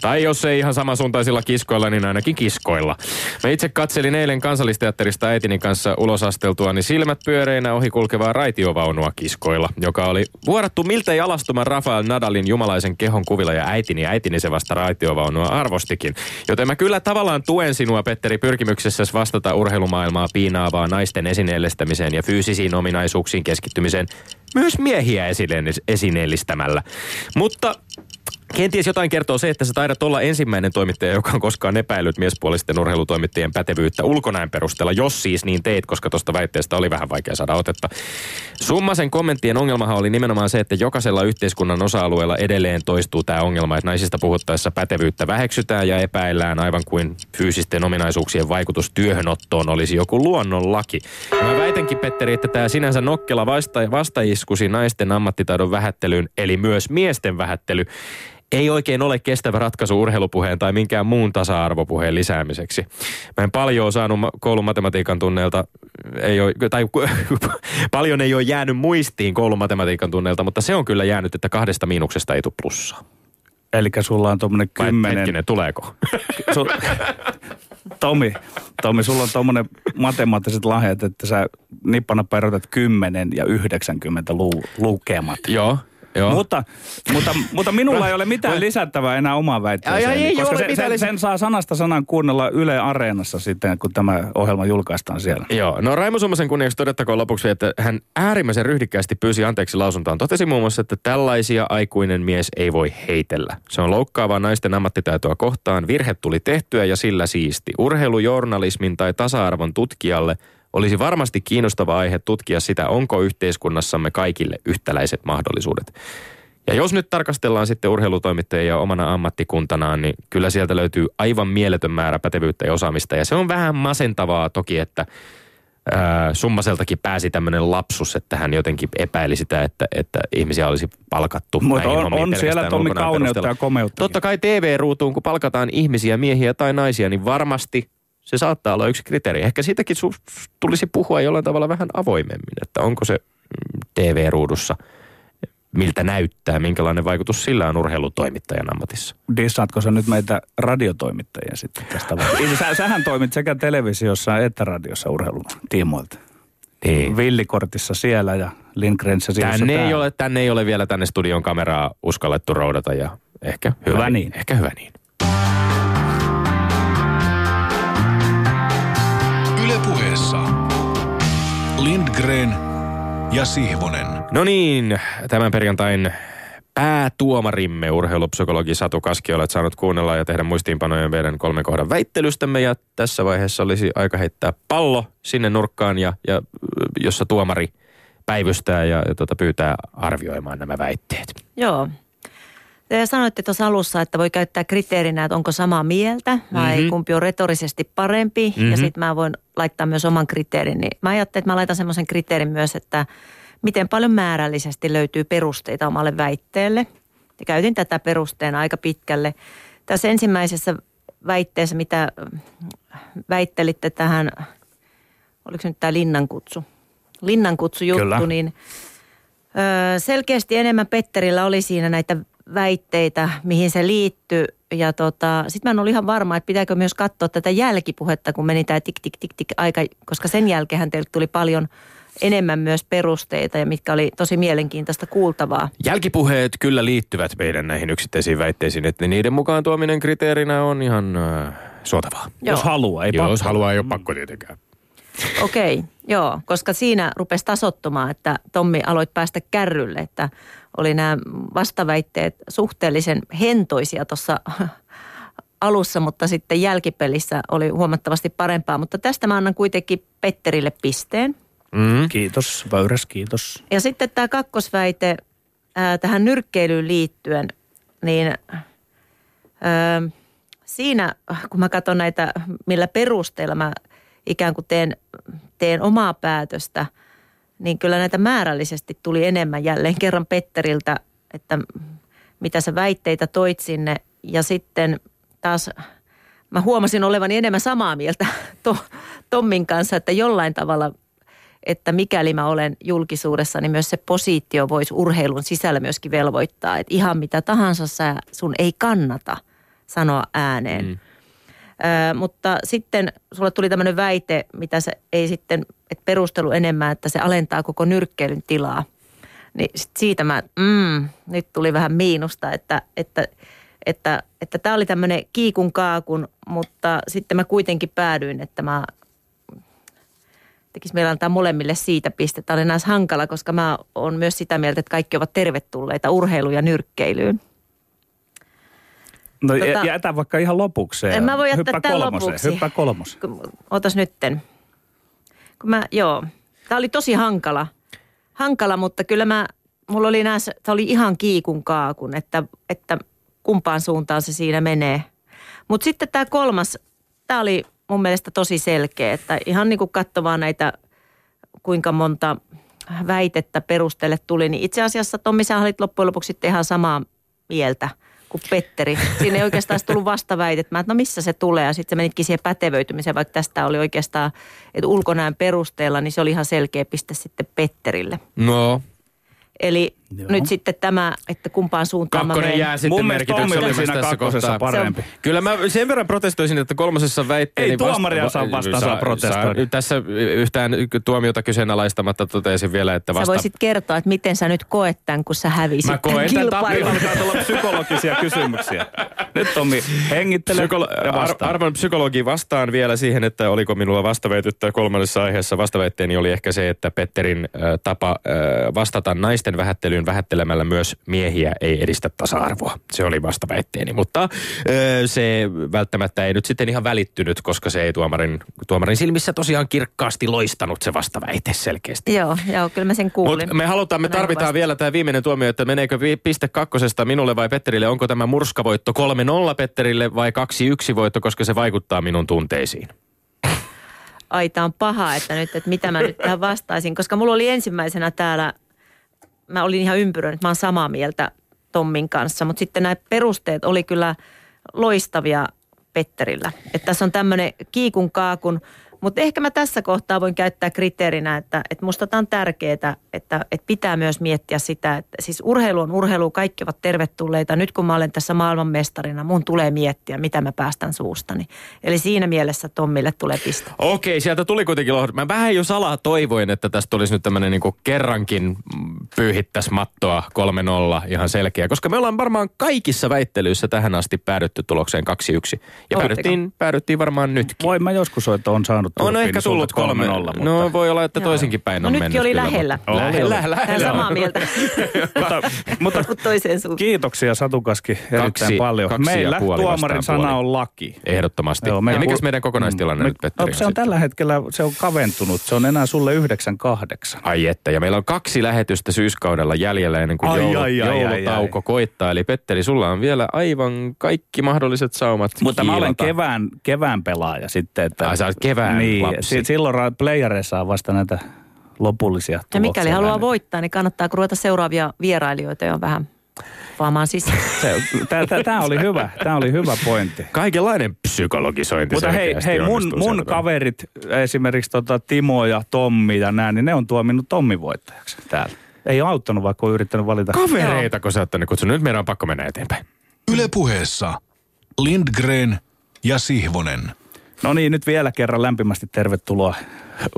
tai jos ei ihan samansuuntaisilla kiskoilla, niin ainakin kiskoilla. Mä itse katselin eilen kansallisteatterista äitini kanssa ulosasteltua, niin silmät pyöreinä ohi kulkevaa raitiovaunua kiskoilla, joka oli vuorattu miltei alastuman Rafael Nadalin jumalaisen kehon kuvilla ja äitini äitini se vasta raitiovaunua arvostikin. Joten mä kyllä tavallaan tuen sinua, Petteri, pyrkimyksessä vastata urheilumaailmaa piinaavaa naisten esineellistämiseen ja fyysisiin ominaisuuksiin keskittymiseen myös miehiä esineellistämällä. Mutta Kenties jotain kertoo se, että sä taidat olla ensimmäinen toimittaja, joka on koskaan epäillyt miespuolisten urheilutoimittajien pätevyyttä ulkonäön perusteella, jos siis niin teit, koska tuosta väitteestä oli vähän vaikea saada otetta. Summasen kommenttien ongelmahan oli nimenomaan se, että jokaisella yhteiskunnan osa-alueella edelleen toistuu tämä ongelma, että naisista puhuttaessa pätevyyttä väheksytään ja epäillään aivan kuin fyysisten ominaisuuksien vaikutus työhönottoon olisi joku luonnonlaki. Mä väitänkin, Petteri, että tämä sinänsä nokkela vasta- vastaiskusi naisten ammattitaidon vähättelyyn, eli myös miesten vähättely, ei oikein ole kestävä ratkaisu urheilupuheen tai minkään muun tasa-arvopuheen lisäämiseksi. Mä en paljon saanut koulun matematiikan tunneilta, ei ole, tai paljon ei ole jäänyt muistiin koulun matematiikan tunneilta, mutta se on kyllä jäänyt, että kahdesta miinuksesta ei tule plussaa. Eli sulla on tuommoinen kymmenen... Hetkinen, tuleeko? Su... Tomi, Tomi, sulla on tuommoinen matemaattiset lahjat, että sä nippana perotat 10 ja 90 lu- lukemat. Joo. Joo. Mutta, mutta, mutta minulla ei ole mitään lisättävää enää omaan väitteeseen. Ei, ei koska se, sen, sen, saa sanasta sanan kuunnella Yle Areenassa sitten, kun tämä ohjelma julkaistaan siellä. Joo, no Raimo Summasen kunniaksi todettakoon lopuksi, että hän äärimmäisen ryhdikkäästi pyysi anteeksi lausuntaan. Totesi muun muassa, että tällaisia aikuinen mies ei voi heitellä. Se on loukkaavaa naisten ammattitaitoa kohtaan. Virhe tuli tehtyä ja sillä siisti. Urheilujournalismin tai tasa-arvon tutkijalle – olisi varmasti kiinnostava aihe tutkia sitä, onko yhteiskunnassamme kaikille yhtäläiset mahdollisuudet. Ja jos nyt tarkastellaan sitten urheilutoimittajia omana ammattikuntanaan, niin kyllä sieltä löytyy aivan mieletön määrä pätevyyttä ja osaamista. Ja se on vähän masentavaa toki, että ää, Summaseltakin pääsi tämmöinen lapsus, että hän jotenkin epäili sitä, että, että ihmisiä olisi palkattu Mutta on, on siellä Tommi kauneutta ja komeutta. Totta kai TV-ruutuun, kun palkataan ihmisiä, miehiä tai naisia, niin varmasti se saattaa olla yksi kriteeri. Ehkä siitäkin tulisi puhua jollain tavalla vähän avoimemmin, että onko se mm, TV-ruudussa, miltä näyttää, minkälainen vaikutus sillä on urheilutoimittajan ammatissa. Dissaatko sä nyt meitä radiotoimittajia sitten tästä? Sä, sähän toimit sekä televisiossa että radiossa urheilun tiimoilta. Niin. Villikortissa siellä ja Lindgrenissä tänne ei, ole, tänne ei ole vielä tänne studion kameraa uskallettu roudata ja ehkä hyvä, hyvä niin. Ehkä hyvä niin. Ylepuheessa Lindgren ja Sihvonen. No niin, tämän perjantain päätuomarimme, urheilupsykologi Satu Kaski, olet saanut kuunnella ja tehdä muistiinpanoja meidän kolmen kohdan väittelystämme. Ja tässä vaiheessa olisi aika heittää pallo sinne nurkkaan, ja, ja jossa tuomari päivystää ja, ja tuota, pyytää arvioimaan nämä väitteet. Joo, te sanoitte tuossa alussa, että voi käyttää kriteerinä, että onko samaa mieltä vai mm-hmm. kumpi on retorisesti parempi. Mm-hmm. Ja sitten mä voin laittaa myös oman kriteerin. Niin mä ajattelin, että mä laitan semmoisen kriteerin myös, että miten paljon määrällisesti löytyy perusteita omalle väitteelle. Ja käytin tätä perusteena aika pitkälle. Tässä ensimmäisessä väitteessä, mitä väittelitte tähän, oliko se nyt tämä linnankutsu? Linnankutsu juttu, Kyllä. Niin selkeästi enemmän Petterillä oli siinä näitä väitteitä, mihin se liittyy. Ja tota, sitten mä en ollut ihan varma, että pitääkö myös katsoa tätä jälkipuhetta, kun meni tämä tik tik tik tik aika, koska sen jälkeen teiltä tuli paljon enemmän myös perusteita ja mitkä oli tosi mielenkiintoista kuultavaa. Jälkipuheet kyllä liittyvät meidän näihin yksittäisiin väitteisiin, että niiden mukaan tuominen kriteerinä on ihan äh, suotavaa. Joo. Jos haluaa, ei Joo, pakko. jos haluaa, ei ole pakko tietenkään. Okei, joo, koska siinä rupesi tasottumaan, että Tommi aloit päästä kärrylle, että oli nämä vastaväitteet suhteellisen hentoisia tuossa alussa, mutta sitten jälkipelissä oli huomattavasti parempaa. Mutta tästä mä annan kuitenkin Petterille pisteen. Mm. Kiitos, Väyräs, kiitos. Ja sitten tämä kakkosväite ää, tähän nyrkkeilyyn liittyen, niin ää, siinä, kun mä katson näitä, millä perusteella mä ikään kuin teen, teen omaa päätöstä, niin kyllä näitä määrällisesti tuli enemmän jälleen kerran Petteriltä, että mitä sä väitteitä toit sinne. Ja sitten taas mä huomasin olevani enemmän samaa mieltä to, Tommin kanssa, että jollain tavalla – että mikäli mä olen julkisuudessa, niin myös se positio voisi urheilun sisällä myöskin velvoittaa. Että ihan mitä tahansa sä, sun ei kannata sanoa ääneen. Mm. Ö, mutta sitten sulle tuli tämmöinen väite, mitä se ei sitten, että perustelu enemmän, että se alentaa koko nyrkkeilyn tilaa. Niin sit siitä mä, mm, nyt tuli vähän miinusta, että, että että että tämä oli tämmöinen kiikun kaakun, mutta sitten mä kuitenkin päädyin, että mä tekisi meillä antaa molemmille siitä pistettä. Oli näissä hankala, koska mä oon myös sitä mieltä, että kaikki ovat tervetulleita urheiluun ja nyrkkeilyyn. No Tota- jätä vaikka ihan lopukseen. En mä voi jättää Hyppää tän kolmoseen, lopuksi. Hyppää kolmoseen. Kun- Otas nytten. Kun mä, joo. Tämä oli tosi hankala. Hankala, mutta kyllä mä, mulla oli näissä, tämä oli ihan kiikun kaakun, että, että kumpaan suuntaan se siinä menee. Mutta sitten tämä kolmas, tämä oli mun mielestä tosi selkeä, että ihan niin kuin katsomaan näitä, kuinka monta väitettä perustelle tuli, niin itse asiassa Tommi, sä olit loppujen lopuksi sitten ihan samaa mieltä kuin Petteri. Siinä ei oikeastaan tullut vastaväitet. Että no missä se tulee ja sitten se menitkin siihen pätevöitymiseen, vaikka tästä oli oikeastaan, että ulkonäön perusteella, niin se oli ihan selkeä piste sitten Petterille. No, Eli Joo. Nyt sitten tämä, että kumpaan suuntaan mä kakkonen menen. jää sitten Mun mielestä Tommi oli merkitykselliseksi siinä tässä kakkosessa kohtaa. parempi. Kyllä mä sen verran protestoisin, että kolmosessa väitteeni... Ei tuomaria saa vastaan saa protestoida. Tässä yhtään tuomiota kyseenalaistamatta totesin vielä, että Sä vasta... voisit kertoa, että miten sä nyt koet tämän, kun sä hävisit Mä koen tämän. Alkaa tulla psykologisia kysymyksiä. Nyt Tommi, hengittele Psykolo- ja ar- vastaa. arvon psykologi vastaan vielä siihen, että oliko minulla vastaväitettä kolmannessa aiheessa. Vastaväitteeni oli ehkä se, että Petterin äh, tapa äh, vastata naisten vähättelyyn vähättelemällä myös miehiä ei edistä tasa-arvoa. Se oli vastaväitteeni, mutta äh, se välttämättä ei nyt sitten ihan välittynyt, koska se ei tuomarin, tuomarin silmissä tosiaan kirkkaasti loistanut se vastaväite selkeästi. Joo, joo, kyllä mä sen kuulin. Mutta me halutaan, me tarvitaan vasta- vielä tämä viimeinen tuomio, että meneekö piste kakkosesta minulle vai Petterille. Onko tämä murskavoitto 3-0 Petterille vai 2-1 voitto, koska se vaikuttaa minun tunteisiin? aita on paha, että nyt, että mitä mä nyt tähän vastaisin. Koska mulla oli ensimmäisenä täällä, mä olin ihan ympyröinen, että mä oon samaa mieltä Tommin kanssa. Mutta sitten nämä perusteet oli kyllä loistavia Petterillä. Että tässä on tämmöinen kiikun kaakun. Mutta ehkä mä tässä kohtaa voin käyttää kriteerinä, että, että musta tämä on tärkeää, että, että pitää myös miettiä sitä, että siis urheilu on urheilu, kaikki ovat tervetulleita. Nyt kun mä olen tässä maailmanmestarina, mun tulee miettiä, mitä mä päästän suustani. Eli siinä mielessä Tommille tulee piste. Okei, sieltä tuli kuitenkin lohdu. Mä vähän jo salaa toivoin, että tästä tulisi nyt tämmöinen niin kerrankin pyyhittäisi mattoa 3-0 ihan selkeä. Koska me ollaan varmaan kaikissa väittelyissä tähän asti päädytty tulokseen 2-1. Ja päädyttiin, päädyttiin varmaan nytkin. Voin mä joskus että on saanut On tulppiin, ehkä niin sulta tullut kolme. nolla, mutta... No voi olla, että Joo. toisinkin päin No on nytkin mennyt. oli kyllä, lähellä. mutta- Lähellä, lähellä. Tää samaa mieltä, mutta, mutta toiseen suuntaan. kiitoksia Satukaski erittäin Kaksi- paljon. kaksi ja Meillä tuomarin sana on laki. Ehdottomasti. Joo, ja meillä mikäs meidän kokonaistilanne Me- nyt, Petteri? no, se on tällä hetkellä, se on kaventunut. Se on enää sulle 98. Ai että, ja meillä on kaksi lähetystä syyskaudella jäljellä ennen kuin Ai, joulu, ai, ai, ai, joulutauko ai. koittaa. Eli Petteri, sulla on vielä aivan kaikki mahdolliset saumat Mutta mä olen kevään, kevään pelaaja sitten. Että, Ai, sä olet kevään niin, lapsi. si- Silloin ra- playereissa on vasta näitä lopullisia Ja tuloksia. mikäli haluaa nähnyt. voittaa, niin kannattaa ruveta seuraavia vierailijoita jo vähän vaamaan sisään. Tämä oli hyvä, tämä oli hyvä pointti. Kaikenlainen psykologisointi Mutta hei, hei mun, mun kaverit, esimerkiksi tota Timo ja Tommi ja nää, niin ne on tuominut Tommi voittajaksi täällä. Ei ole auttanut, vaikka on yrittänyt valita. Kavereita, kun sä oot tänne kutsunut. Nyt meidän on pakko mennä eteenpäin. Yle puheessa Lindgren ja Sihvonen. No niin, nyt vielä kerran lämpimästi tervetuloa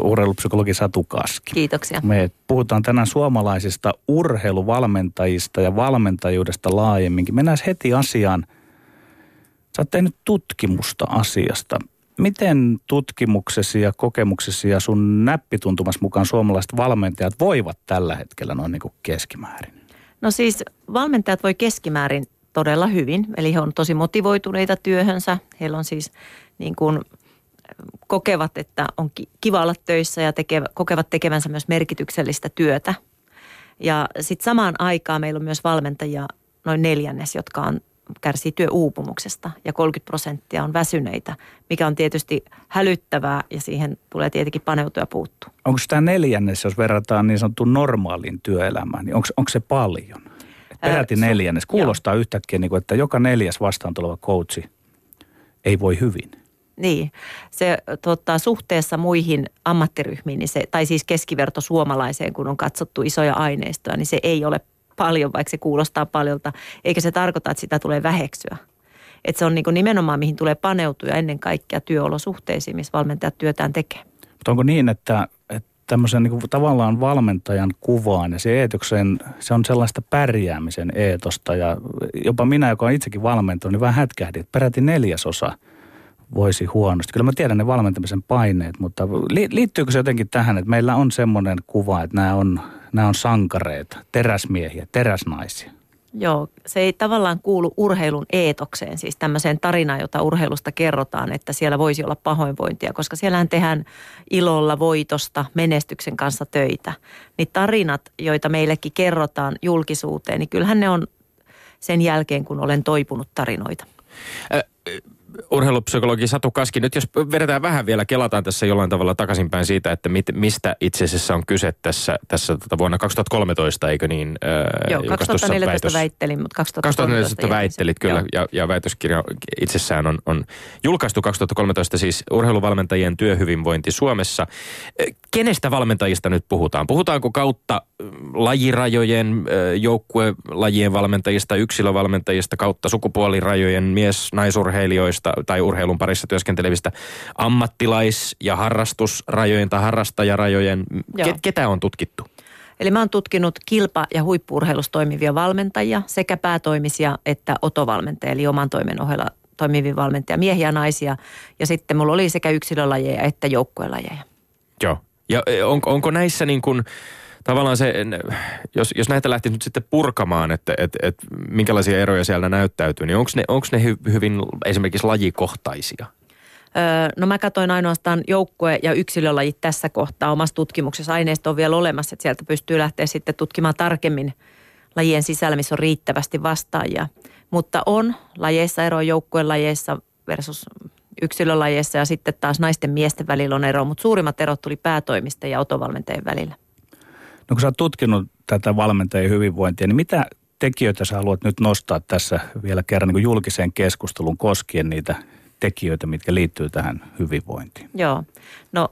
urheilupsykologi Satu Kaski. Kiitoksia. Me puhutaan tänään suomalaisista urheiluvalmentajista ja valmentajuudesta laajemminkin. Mennään heti asiaan. Sä oot tehnyt tutkimusta asiasta. Miten tutkimuksesi ja kokemuksesi ja sun näppituntumas mukaan suomalaiset valmentajat voivat tällä hetkellä noin niin kuin keskimäärin? No siis valmentajat voi keskimäärin todella hyvin, eli he on tosi motivoituneita työhönsä. Heillä on siis niin kuin kokevat, että on kiva olla töissä ja tekevät, kokevat tekevänsä myös merkityksellistä työtä. Ja sitten samaan aikaan meillä on myös valmentajia noin neljännes, jotka on, kärsii työuupumuksesta ja 30 prosenttia on väsyneitä, mikä on tietysti hälyttävää ja siihen tulee tietenkin paneutua ja puuttua. Onko tämä neljännes, jos verrataan niin sanottuun normaaliin työelämään, niin onko se paljon? Peräti neljännes. Kuulostaa joo. yhtäkkiä, niin kuin, että joka neljäs vastaan tuleva coachi ei voi hyvin. Niin, se tota, suhteessa muihin ammattiryhmiin, niin se, tai siis keskiverto suomalaiseen, kun on katsottu isoja aineistoja, niin se ei ole paljon, vaikka se kuulostaa paljolta, eikä se tarkoita, että sitä tulee väheksyä. Että se on niin nimenomaan, mihin tulee paneutua ennen kaikkea työolosuhteisiin, missä valmentajat työtään tekee. Mutta onko niin, että, että tämmöisen niin kuin tavallaan valmentajan kuvaan ja se eetokseen, se on sellaista pärjäämisen eetosta ja jopa minä, joka on itsekin valmentanut, niin vähän hätkähdin, että peräti neljäsosa – voisi huonosti. Kyllä mä tiedän ne valmentamisen paineet, mutta liittyykö se jotenkin tähän, että meillä on semmoinen kuva, että nämä on, nämä on sankareita, teräsmiehiä, teräsnaisia? Joo, se ei tavallaan kuulu urheilun eetokseen, siis tämmöiseen tarinaan, jota urheilusta kerrotaan, että siellä voisi olla pahoinvointia, koska siellähän tehdään ilolla, voitosta, menestyksen kanssa töitä. Niin tarinat, joita meillekin kerrotaan julkisuuteen, niin kyllähän ne on sen jälkeen, kun olen toipunut tarinoita. Äh urheilupsykologi Satu Kaski, nyt jos vedetään vähän vielä, kelataan tässä jollain tavalla takaisinpäin siitä, että mit, mistä itse asiassa on kyse tässä, tässä tota vuonna 2013, eikö niin? Äh, Joo, 2014 väitös, väittelin, mutta 2013 2014 väittelit kyllä, ja, ja väitöskirja itsessään on, on julkaistu 2013 siis urheiluvalmentajien työhyvinvointi Suomessa. Kenestä valmentajista nyt puhutaan? Puhutaanko kautta lajirajojen, joukkuelajien valmentajista, yksilövalmentajista, kautta sukupuolirajojen, mies-naisurheilijoista tai urheilun parissa työskentelevistä ammattilais- ja harrastusrajojen tai harrastajarajojen? Ke- ketä on tutkittu? Eli mä oon tutkinut kilpa- ja huippuurheilussa toimivia valmentajia, sekä päätoimisia että otovalmentajia, eli oman toimen ohella toimivia valmentajia, miehiä ja naisia. Ja sitten mulla oli sekä yksilölajeja että joukkuelajeja. Joo. Ja e, on, onko näissä niin kuin, tavallaan se, jos, jos näitä lähtisi nyt sitten purkamaan, että että että minkälaisia eroja siellä näyttäytyy, niin onko ne, onko ne hy, hyvin esimerkiksi lajikohtaisia? No mä katsoin ainoastaan joukkue- ja yksilölajit tässä kohtaa omassa tutkimuksessa. Aineisto on vielä olemassa, että sieltä pystyy lähteä sitten tutkimaan tarkemmin lajien sisällä, missä on riittävästi vastaajia. Mutta on lajeissa ero joukkuelajeissa versus yksilölajeissa ja sitten taas naisten miesten välillä on ero, mutta suurimmat erot tuli päätoimista ja otovalmentajien välillä. No kun sä oot tutkinut tätä valmentajien hyvinvointia, niin mitä tekijöitä sä haluat nyt nostaa tässä vielä kerran niin kuin julkiseen keskusteluun koskien niitä tekijöitä, mitkä liittyy tähän hyvinvointiin? Joo. No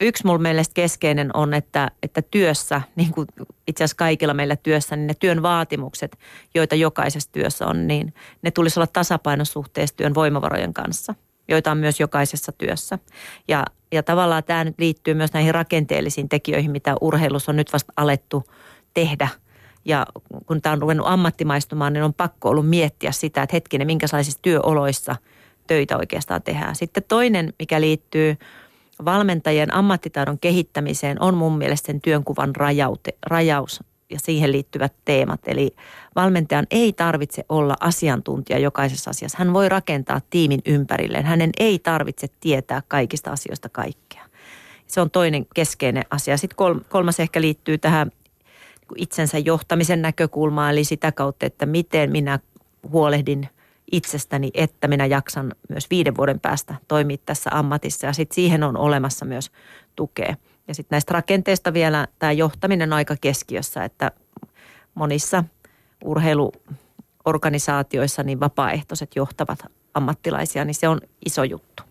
yksi mulla mielestä keskeinen on, että, että työssä, niin kuin itse asiassa kaikilla meillä työssä, niin ne työn vaatimukset, joita jokaisessa työssä on, niin ne tulisi olla tasapainosuhteessa työn voimavarojen kanssa – joita on myös jokaisessa työssä. Ja, ja tavallaan tämä nyt liittyy myös näihin rakenteellisiin tekijöihin, mitä urheilussa on nyt vasta alettu tehdä. Ja kun tämä on ruvennut ammattimaistumaan, niin on pakko ollut miettiä sitä, että hetkinen, minkälaisissa työoloissa töitä oikeastaan tehdään. Sitten toinen, mikä liittyy valmentajien ammattitaidon kehittämiseen, on mun mielestä sen työnkuvan rajaute, rajaus ja siihen liittyvät teemat. Eli valmentajan ei tarvitse olla asiantuntija jokaisessa asiassa. Hän voi rakentaa tiimin ympärilleen. Hänen ei tarvitse tietää kaikista asioista kaikkea. Se on toinen keskeinen asia. Sitten kolmas ehkä liittyy tähän itsensä johtamisen näkökulmaan, eli sitä kautta, että miten minä huolehdin itsestäni, että minä jaksan myös viiden vuoden päästä toimia tässä ammatissa. Ja sitten siihen on olemassa myös tukea. Ja sitten näistä rakenteista vielä tämä johtaminen aika keskiössä, että monissa urheiluorganisaatioissa niin vapaaehtoiset johtavat ammattilaisia, niin se on iso juttu.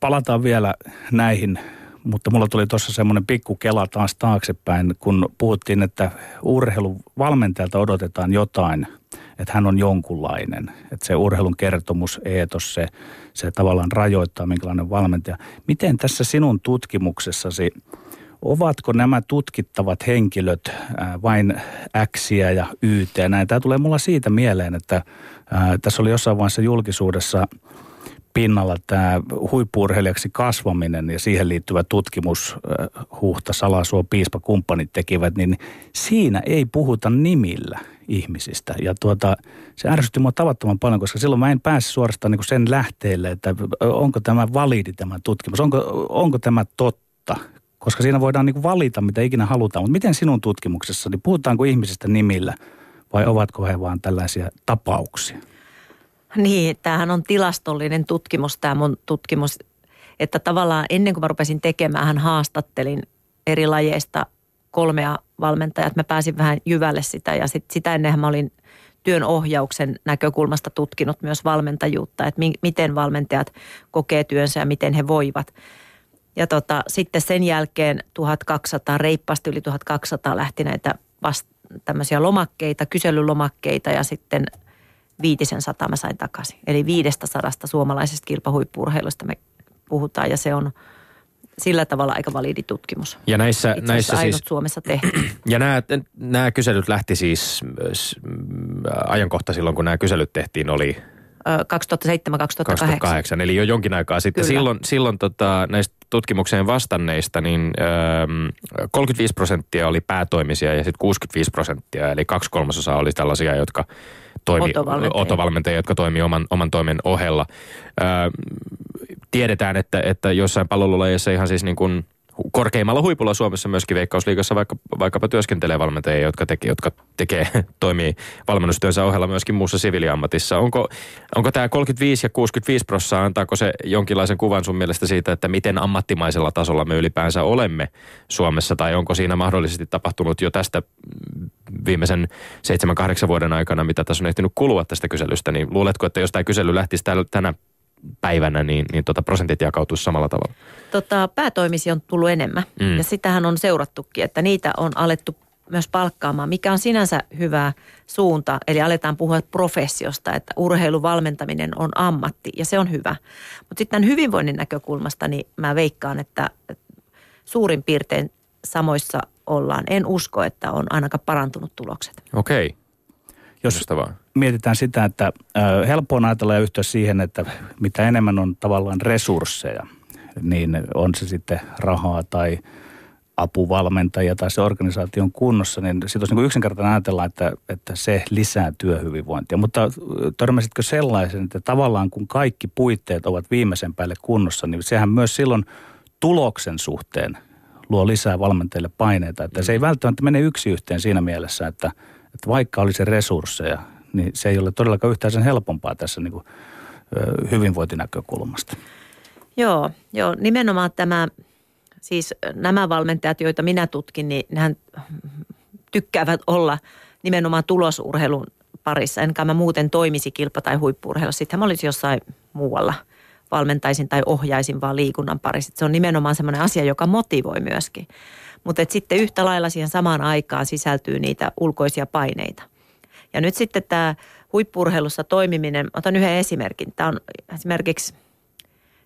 Palataan vielä näihin mutta mulla tuli tuossa semmoinen pikku kela taas taaksepäin, kun puhuttiin, että urheiluvalmentajalta odotetaan jotain, että hän on jonkunlainen. Että se urheilun kertomus, eetos, se, se tavallaan rajoittaa, minkälainen valmentaja. Miten tässä sinun tutkimuksessasi, ovatko nämä tutkittavat henkilöt vain X ja Y ja näin? Tämä tulee mulla siitä mieleen, että ää, tässä oli jossain vaiheessa julkisuudessa – pinnalla tämä huippuurheilijaksi kasvaminen ja siihen liittyvä tutkimus, Huhta, Salasuo, Piispa, kumppanit tekivät, niin siinä ei puhuta nimillä ihmisistä. Ja tuota, se ärsytti mua tavattoman paljon, koska silloin mä en pääse suorastaan niin sen lähteelle, että onko tämä validi tämä tutkimus, onko, onko tämä totta. Koska siinä voidaan niin valita, mitä ikinä halutaan. Mutta miten sinun tutkimuksessa, niin puhutaanko ihmisistä nimillä vai ovatko he vain tällaisia tapauksia? Niin, tämähän on tilastollinen tutkimus, tämä mun tutkimus. Että tavallaan ennen kuin mä rupesin tekemään, hän haastattelin eri lajeista kolmea valmentajaa. Mä pääsin vähän jyvälle sitä ja sit, sitä ennen mä olin työn ohjauksen näkökulmasta tutkinut myös valmentajuutta, että mi, miten valmentajat kokee työnsä ja miten he voivat. Ja tota, sitten sen jälkeen 1200, reippaasti yli 1200 lähti näitä vast, tämmöisiä lomakkeita, kyselylomakkeita ja sitten – viitisen sata mä sain takaisin. Eli viidestä sadasta suomalaisesta kilpahuippuurheilusta me puhutaan ja se on sillä tavalla aika validi tutkimus. Ja näissä, Itse näissä siis, Suomessa tehty. Ja nämä, nämä kyselyt lähti siis ajankohta silloin, kun nämä kyselyt tehtiin, oli 2007-2008. eli jo jonkin aikaa sitten. Kyllä. Silloin, silloin tota, näistä tutkimukseen vastanneista, niin ö, 35 prosenttia oli päätoimisia ja sitten 65 prosenttia, eli kaksi kolmasosaa oli tällaisia, jotka toimi, otovalmentajia, jotka toimii oman, oman toimen ohella. Ö, tiedetään, että, että jossain pallolulajeissa ihan siis niin kuin korkeimmalla huipulla Suomessa myöskin Veikkausliigassa vaikka, vaikkapa työskentelee valmentajia, jotka, teke, jotka tekee, toimii valmennustyönsä ohella myöskin muussa siviiliammatissa. Onko, onko tämä 35 ja 65 prosenttia, antaako se jonkinlaisen kuvan sun mielestä siitä, että miten ammattimaisella tasolla me ylipäänsä olemme Suomessa, tai onko siinä mahdollisesti tapahtunut jo tästä viimeisen 7-8 vuoden aikana, mitä tässä on ehtinyt kulua tästä kyselystä, niin luuletko, että jos tämä kysely lähtisi tänä päivänä, niin, niin tota prosentit jakautuisi samalla tavalla? Tota, päätoimisia on tullut enemmän mm. ja sitähän on seurattukin, että niitä on alettu myös palkkaamaan, mikä on sinänsä hyvä suunta. Eli aletaan puhua professiosta, että urheiluvalmentaminen on ammatti ja se on hyvä. Mutta sitten tämän hyvinvoinnin näkökulmasta, niin mä veikkaan, että suurin piirtein samoissa ollaan. En usko, että on ainakaan parantunut tulokset. Okei. Okay. Jos mietitään sitä, että helppo on ajatella ja yhtyä siihen, että mitä enemmän on tavallaan resursseja, niin on se sitten rahaa tai apuvalmentajia tai se organisaatio on kunnossa, niin sitten olisi niin yksinkertainen ajatella, että, että se lisää työhyvinvointia. Mutta törmäsitkö sellaisen, että tavallaan kun kaikki puitteet ovat viimeisen päälle kunnossa, niin sehän myös silloin tuloksen suhteen luo lisää valmentajille paineita. Että se ei välttämättä mene yksi yhteen siinä mielessä, että, että vaikka olisi resursseja, niin se ei ole todellakaan yhtään sen helpompaa tässä niin kuin, hyvinvointinäkökulmasta. Joo, joo, nimenomaan tämä, siis nämä valmentajat, joita minä tutkin, niin nehän tykkäävät olla nimenomaan tulosurheilun parissa. Enkä mä muuten toimisi kilpa- tai huippuurheilussa. Sitten mä olisin jossain muualla valmentaisin tai ohjaisin vaan liikunnan parissa. Se on nimenomaan semmoinen asia, joka motivoi myöskin. Mutta sitten yhtä lailla siihen samaan aikaan sisältyy niitä ulkoisia paineita – ja nyt sitten tämä huippurheilussa toimiminen, otan yhden esimerkin. Tämä on esimerkiksi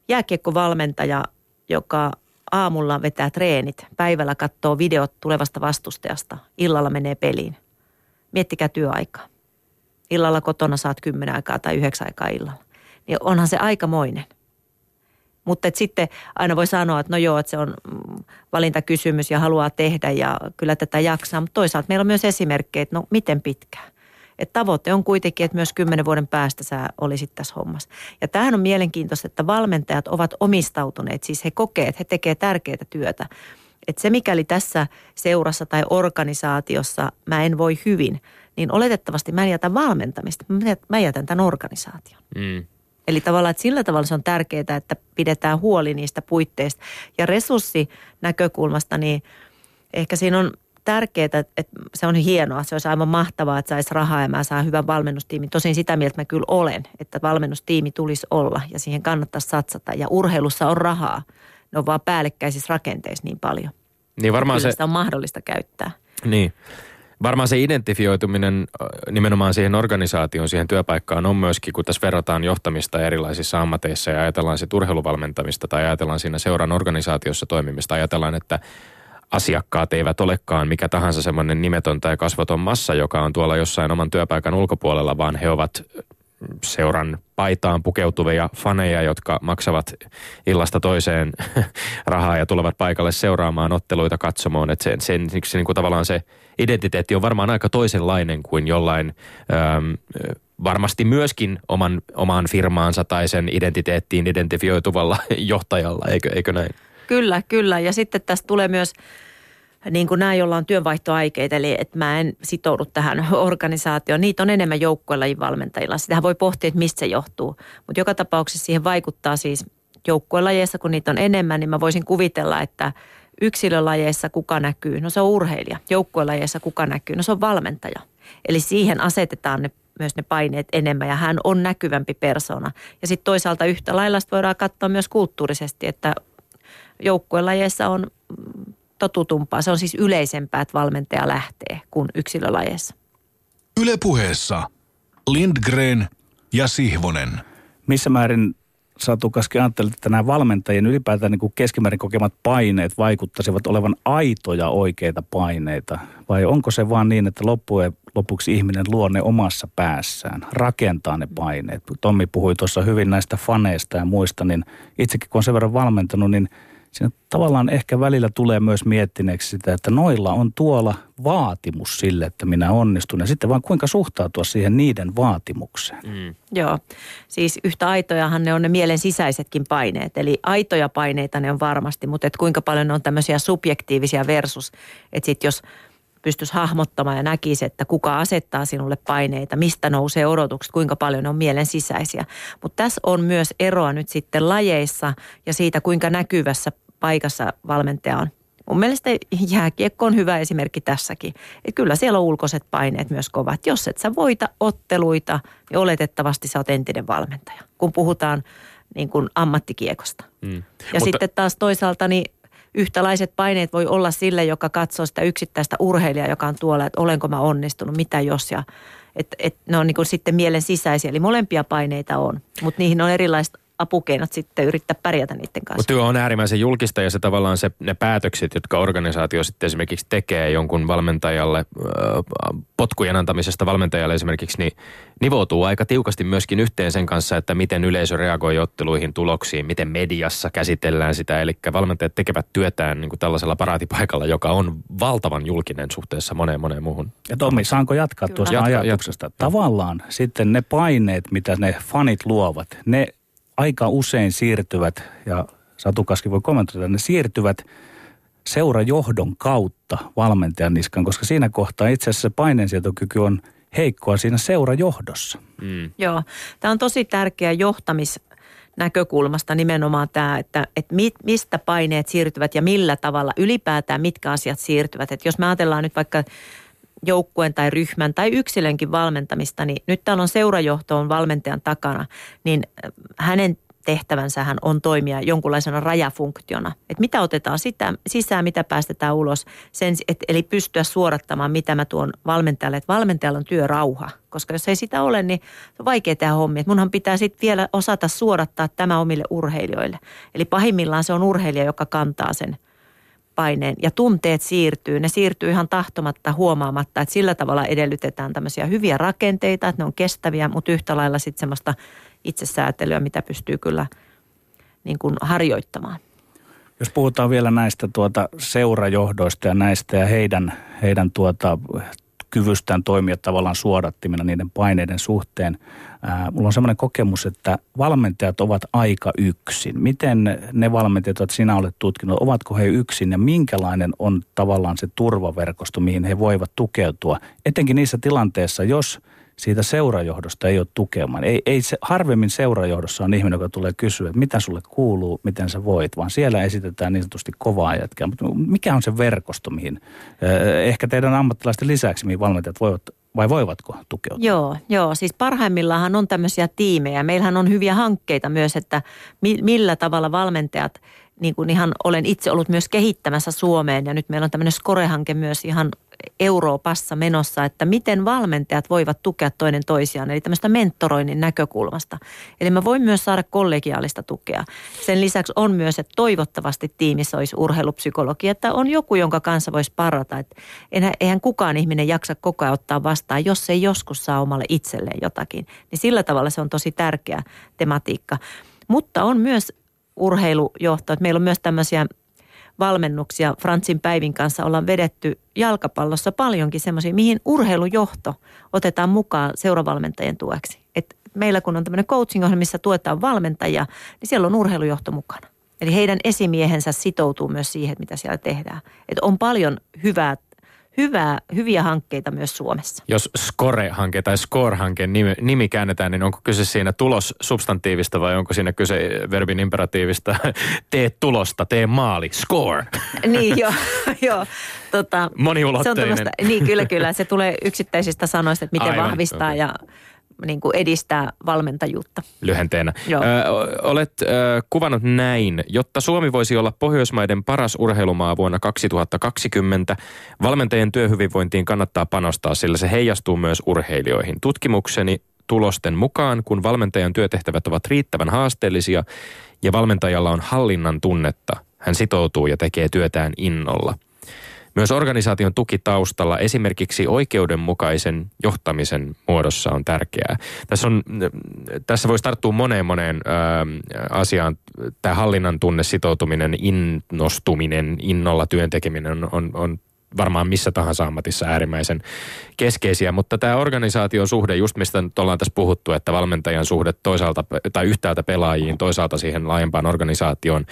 jääkiekkovalmentaja, joka aamulla vetää treenit, päivällä katsoo videot tulevasta vastustajasta, illalla menee peliin. Miettikää työaikaa. Illalla kotona saat kymmenen aikaa tai yhdeksän aikaa illalla. Niin onhan se aikamoinen. Mutta sitten aina voi sanoa, että no joo, että se on mm, valintakysymys ja haluaa tehdä ja kyllä tätä jaksaa. Mutta toisaalta meillä on myös esimerkkejä, että no miten pitkään. Että tavoite on kuitenkin, että myös kymmenen vuoden päästä sä olisit tässä hommassa. Ja tämähän on mielenkiintoista, että valmentajat ovat omistautuneet, siis he kokee, että he tekevät tärkeää työtä. Että se mikäli tässä seurassa tai organisaatiossa mä en voi hyvin, niin oletettavasti mä en jätä valmentamista, mä jätän tämän organisaation. Mm. Eli tavallaan, että sillä tavalla se on tärkeää, että pidetään huoli niistä puitteista. Ja resurssinäkökulmasta, niin ehkä siinä on tärkeää, että se on hienoa, se olisi aivan mahtavaa, että saisi rahaa ja mä saan hyvän valmennustiimin. Tosin sitä mieltä mä kyllä olen, että valmennustiimi tulisi olla ja siihen kannattaisi satsata. Ja urheilussa on rahaa. Ne on vaan päällekkäisissä rakenteissa niin paljon. Niin varmaan se, sitä on mahdollista käyttää. niin. Varmaan se identifioituminen nimenomaan siihen organisaatioon, siihen työpaikkaan on myöskin, kun tässä verrataan johtamista erilaisissa ammateissa ja ajatellaan se urheiluvalmentamista tai ajatellaan siinä seuran organisaatiossa toimimista, ajatellaan, että asiakkaat eivät olekaan mikä tahansa semmoinen nimetön tai kasvoton massa, joka on tuolla jossain oman työpaikan ulkopuolella, vaan he ovat seuran paitaan pukeutuvia faneja, jotka maksavat illasta toiseen rahaa ja tulevat paikalle seuraamaan otteluita katsomaan. Että sen, sen, se, niin kuin tavallaan se identiteetti on varmaan aika toisenlainen kuin jollain äm, varmasti myöskin oman, omaan firmaansa tai sen identiteettiin identifioituvalla johtajalla, eikö, eikö näin? Kyllä, kyllä. Ja sitten tästä tulee myös niin kuin nämä, joilla on työnvaihtoaikeita, eli että mä en sitoudu tähän organisaatioon. Niitä on enemmän joukkuelajin valmentajilla. Sitähän voi pohtia, että mistä se johtuu. Mutta joka tapauksessa siihen vaikuttaa siis joukkuelajeissa, kun niitä on enemmän, niin mä voisin kuvitella, että yksilölajeissa kuka näkyy? No se on urheilija. Joukkuelajeissa kuka näkyy? No se on valmentaja. Eli siihen asetetaan ne myös ne paineet enemmän ja hän on näkyvämpi persona. Ja sitten toisaalta yhtä lailla voidaan katsoa myös kulttuurisesti, että joukkuelajeissa on totutumpaa. Se on siis yleisempää, että valmentaja lähtee kuin yksilölajeissa. Ylepuheessa Lindgren ja Sihvonen. Missä määrin Satu Kaski ajattelet, että nämä valmentajien ylipäätään niin kuin keskimäärin kokemat paineet vaikuttaisivat olevan aitoja oikeita paineita? Vai onko se vaan niin, että loppujen lopuksi ihminen luo ne omassa päässään, rakentaa ne paineet? Tommi puhui tuossa hyvin näistä faneista ja muista, niin itsekin kun on sen verran valmentanut, niin siinä tavallaan ehkä välillä tulee myös miettineeksi sitä, että noilla on tuolla vaatimus sille, että minä onnistun. Ja sitten vaan kuinka suhtautua siihen niiden vaatimukseen. Mm. Joo, siis yhtä aitojahan ne on ne mielen sisäisetkin paineet. Eli aitoja paineita ne on varmasti, mutta et kuinka paljon ne on tämmöisiä subjektiivisia versus, että sitten jos pystyisi hahmottamaan ja näkisi, että kuka asettaa sinulle paineita, mistä nousee odotukset, kuinka paljon ne on mielen sisäisiä. Mutta tässä on myös eroa nyt sitten lajeissa ja siitä, kuinka näkyvässä paikassa valmentaja on. Mun mielestä jääkiekko on hyvä esimerkki tässäkin. Et kyllä siellä on ulkoiset paineet myös kovat. Jos et sä voita otteluita, niin oletettavasti sä oot entinen valmentaja, kun puhutaan niin kuin ammattikiekosta. Mm. Ja Mutta- sitten taas toisaalta niin yhtälaiset paineet voi olla sille, joka katsoo sitä yksittäistä urheilijaa, joka on tuolla, että olenko mä onnistunut, mitä jos ja että et ne on niin sitten mielen sisäisiä. Eli molempia paineita on, mutta niihin on erilaiset apukeinot sitten yrittää pärjätä niiden kanssa. Mutta työ on äärimmäisen julkista ja se tavallaan se, ne päätökset, jotka organisaatio sitten esimerkiksi tekee jonkun valmentajalle, potkujen antamisesta valmentajalle esimerkiksi, niin nivoutuu aika tiukasti myöskin yhteen sen kanssa, että miten yleisö reagoi otteluihin, tuloksiin, miten mediassa käsitellään sitä. Eli valmentajat tekevät työtään niin kuin tällaisella paraatipaikalla, joka on valtavan julkinen suhteessa moneen moneen muuhun. Ja Tommi, saanko jatkaa Kyllä. tuosta Jatka, ajatuksesta? Tavallaan sitten ne paineet, mitä ne fanit luovat, ne aika usein siirtyvät, ja Satu Kaski voi kommentoida, ne siirtyvät seurajohdon kautta valmentajan niskan, koska siinä kohtaa itse asiassa se paineensietokyky on heikkoa siinä seurajohdossa. Mm. Joo, tämä on tosi tärkeä johtamisnäkökulmasta nimenomaan tämä, että, että mi, mistä paineet siirtyvät ja millä tavalla ylipäätään mitkä asiat siirtyvät. Että jos me ajatellaan nyt vaikka joukkueen tai ryhmän tai yksilönkin valmentamista, niin nyt täällä on seurajohto on valmentajan takana, niin äh, hänen tehtävänsähän on toimia jonkunlaisena rajafunktiona. Että mitä otetaan sitä, sisään, mitä päästetään ulos. Sen, et, eli pystyä suorattamaan, mitä mä tuon valmentajalle. Että valmentajalla on työrauha. Koska jos ei sitä ole, niin se on vaikea tehdä hommia. Et munhan pitää sitten vielä osata suorattaa tämä omille urheilijoille. Eli pahimmillaan se on urheilija, joka kantaa sen paineen. Ja tunteet siirtyy. Ne siirtyy ihan tahtomatta, huomaamatta. Että sillä tavalla edellytetään tämmöisiä hyviä rakenteita, että ne on kestäviä, mutta yhtä lailla sitten semmoista itsesäätelyä, mitä pystyy kyllä niin kuin harjoittamaan. Jos puhutaan vielä näistä tuota seurajohdoista ja näistä ja heidän, heidän tuota kyvystään toimia tavallaan suodattimena niiden paineiden suhteen. Mulla on semmoinen kokemus, että valmentajat ovat aika yksin. Miten ne valmentajat, joita sinä olet tutkinut, ovatko he yksin ja minkälainen on tavallaan se turvaverkosto, mihin he voivat tukeutua? Etenkin niissä tilanteissa, jos siitä seurajohdosta ei ole tukemaan. Ei, ei se, harvemmin seurajohdossa on ihminen, joka tulee kysyä, että mitä sulle kuuluu, miten sä voit, vaan siellä esitetään niin sanotusti kovaa jätkää. Mutta mikä on se verkosto, mihin eh, ehkä teidän ammattilaisten lisäksi, mihin valmentajat voivat, vai voivatko tukeutua? Joo, joo. Siis parhaimmillaan on tämmöisiä tiimejä. Meillähän on hyviä hankkeita myös, että mi- millä tavalla valmentajat niin kuin ihan olen itse ollut myös kehittämässä Suomeen ja nyt meillä on tämmöinen Skore-hanke myös ihan Euroopassa menossa, että miten valmentajat voivat tukea toinen toisiaan, eli tämmöistä mentoroinnin näkökulmasta. Eli mä voin myös saada kollegiaalista tukea. Sen lisäksi on myös, että toivottavasti tiimissä olisi urheilupsykologi, että on joku, jonka kanssa voisi parata. Että eihän kukaan ihminen jaksa koko ajan ottaa vastaan, jos ei joskus saa omalle itselleen jotakin. Niin sillä tavalla se on tosi tärkeä tematiikka. Mutta on myös urheilujohto, että meillä on myös tämmöisiä valmennuksia Frantsin Päivin kanssa ollaan vedetty jalkapallossa paljonkin semmoisia, mihin urheilujohto otetaan mukaan seuravalmentajien tueksi. Et meillä kun on tämmöinen coaching missä tuetaan valmentajia, niin siellä on urheilujohto mukana. Eli heidän esimiehensä sitoutuu myös siihen, mitä siellä tehdään. Et on paljon hyvää hyvää, hyviä hankkeita myös Suomessa. Jos Score-hanke tai Score-hanke nimi, nimi käännetään, niin onko kyse siinä tulos substantiivista vai onko siinä kyse verbin imperatiivista? tee tulosta, tee maali, score. niin joo, joo. Tota, Moniulotteinen. Se on niin kyllä, kyllä. Se tulee yksittäisistä sanoista, että miten Aivan, vahvistaa okay. ja niin kuin edistää valmentajuutta. Lyhenteenä. Joo. Ö, olet ö, kuvannut näin, jotta Suomi voisi olla Pohjoismaiden paras urheilumaa vuonna 2020, valmentajien työhyvinvointiin kannattaa panostaa, sillä se heijastuu myös urheilijoihin. Tutkimukseni tulosten mukaan, kun valmentajan työtehtävät ovat riittävän haasteellisia ja valmentajalla on hallinnan tunnetta, hän sitoutuu ja tekee työtään innolla – myös organisaation tuki taustalla esimerkiksi oikeudenmukaisen johtamisen muodossa on tärkeää. Tässä, on, tässä voisi tarttua moneen moneen ö, asiaan. Tämä hallinnan tunne, sitoutuminen, innostuminen, innolla työntekeminen on, on, on varmaan missä tahansa ammatissa äärimmäisen keskeisiä, mutta tämä organisaation suhde, just mistä nyt ollaan tässä puhuttu, että valmentajan suhde toisaalta tai yhtäältä pelaajiin, toisaalta siihen laajempaan organisaatioon,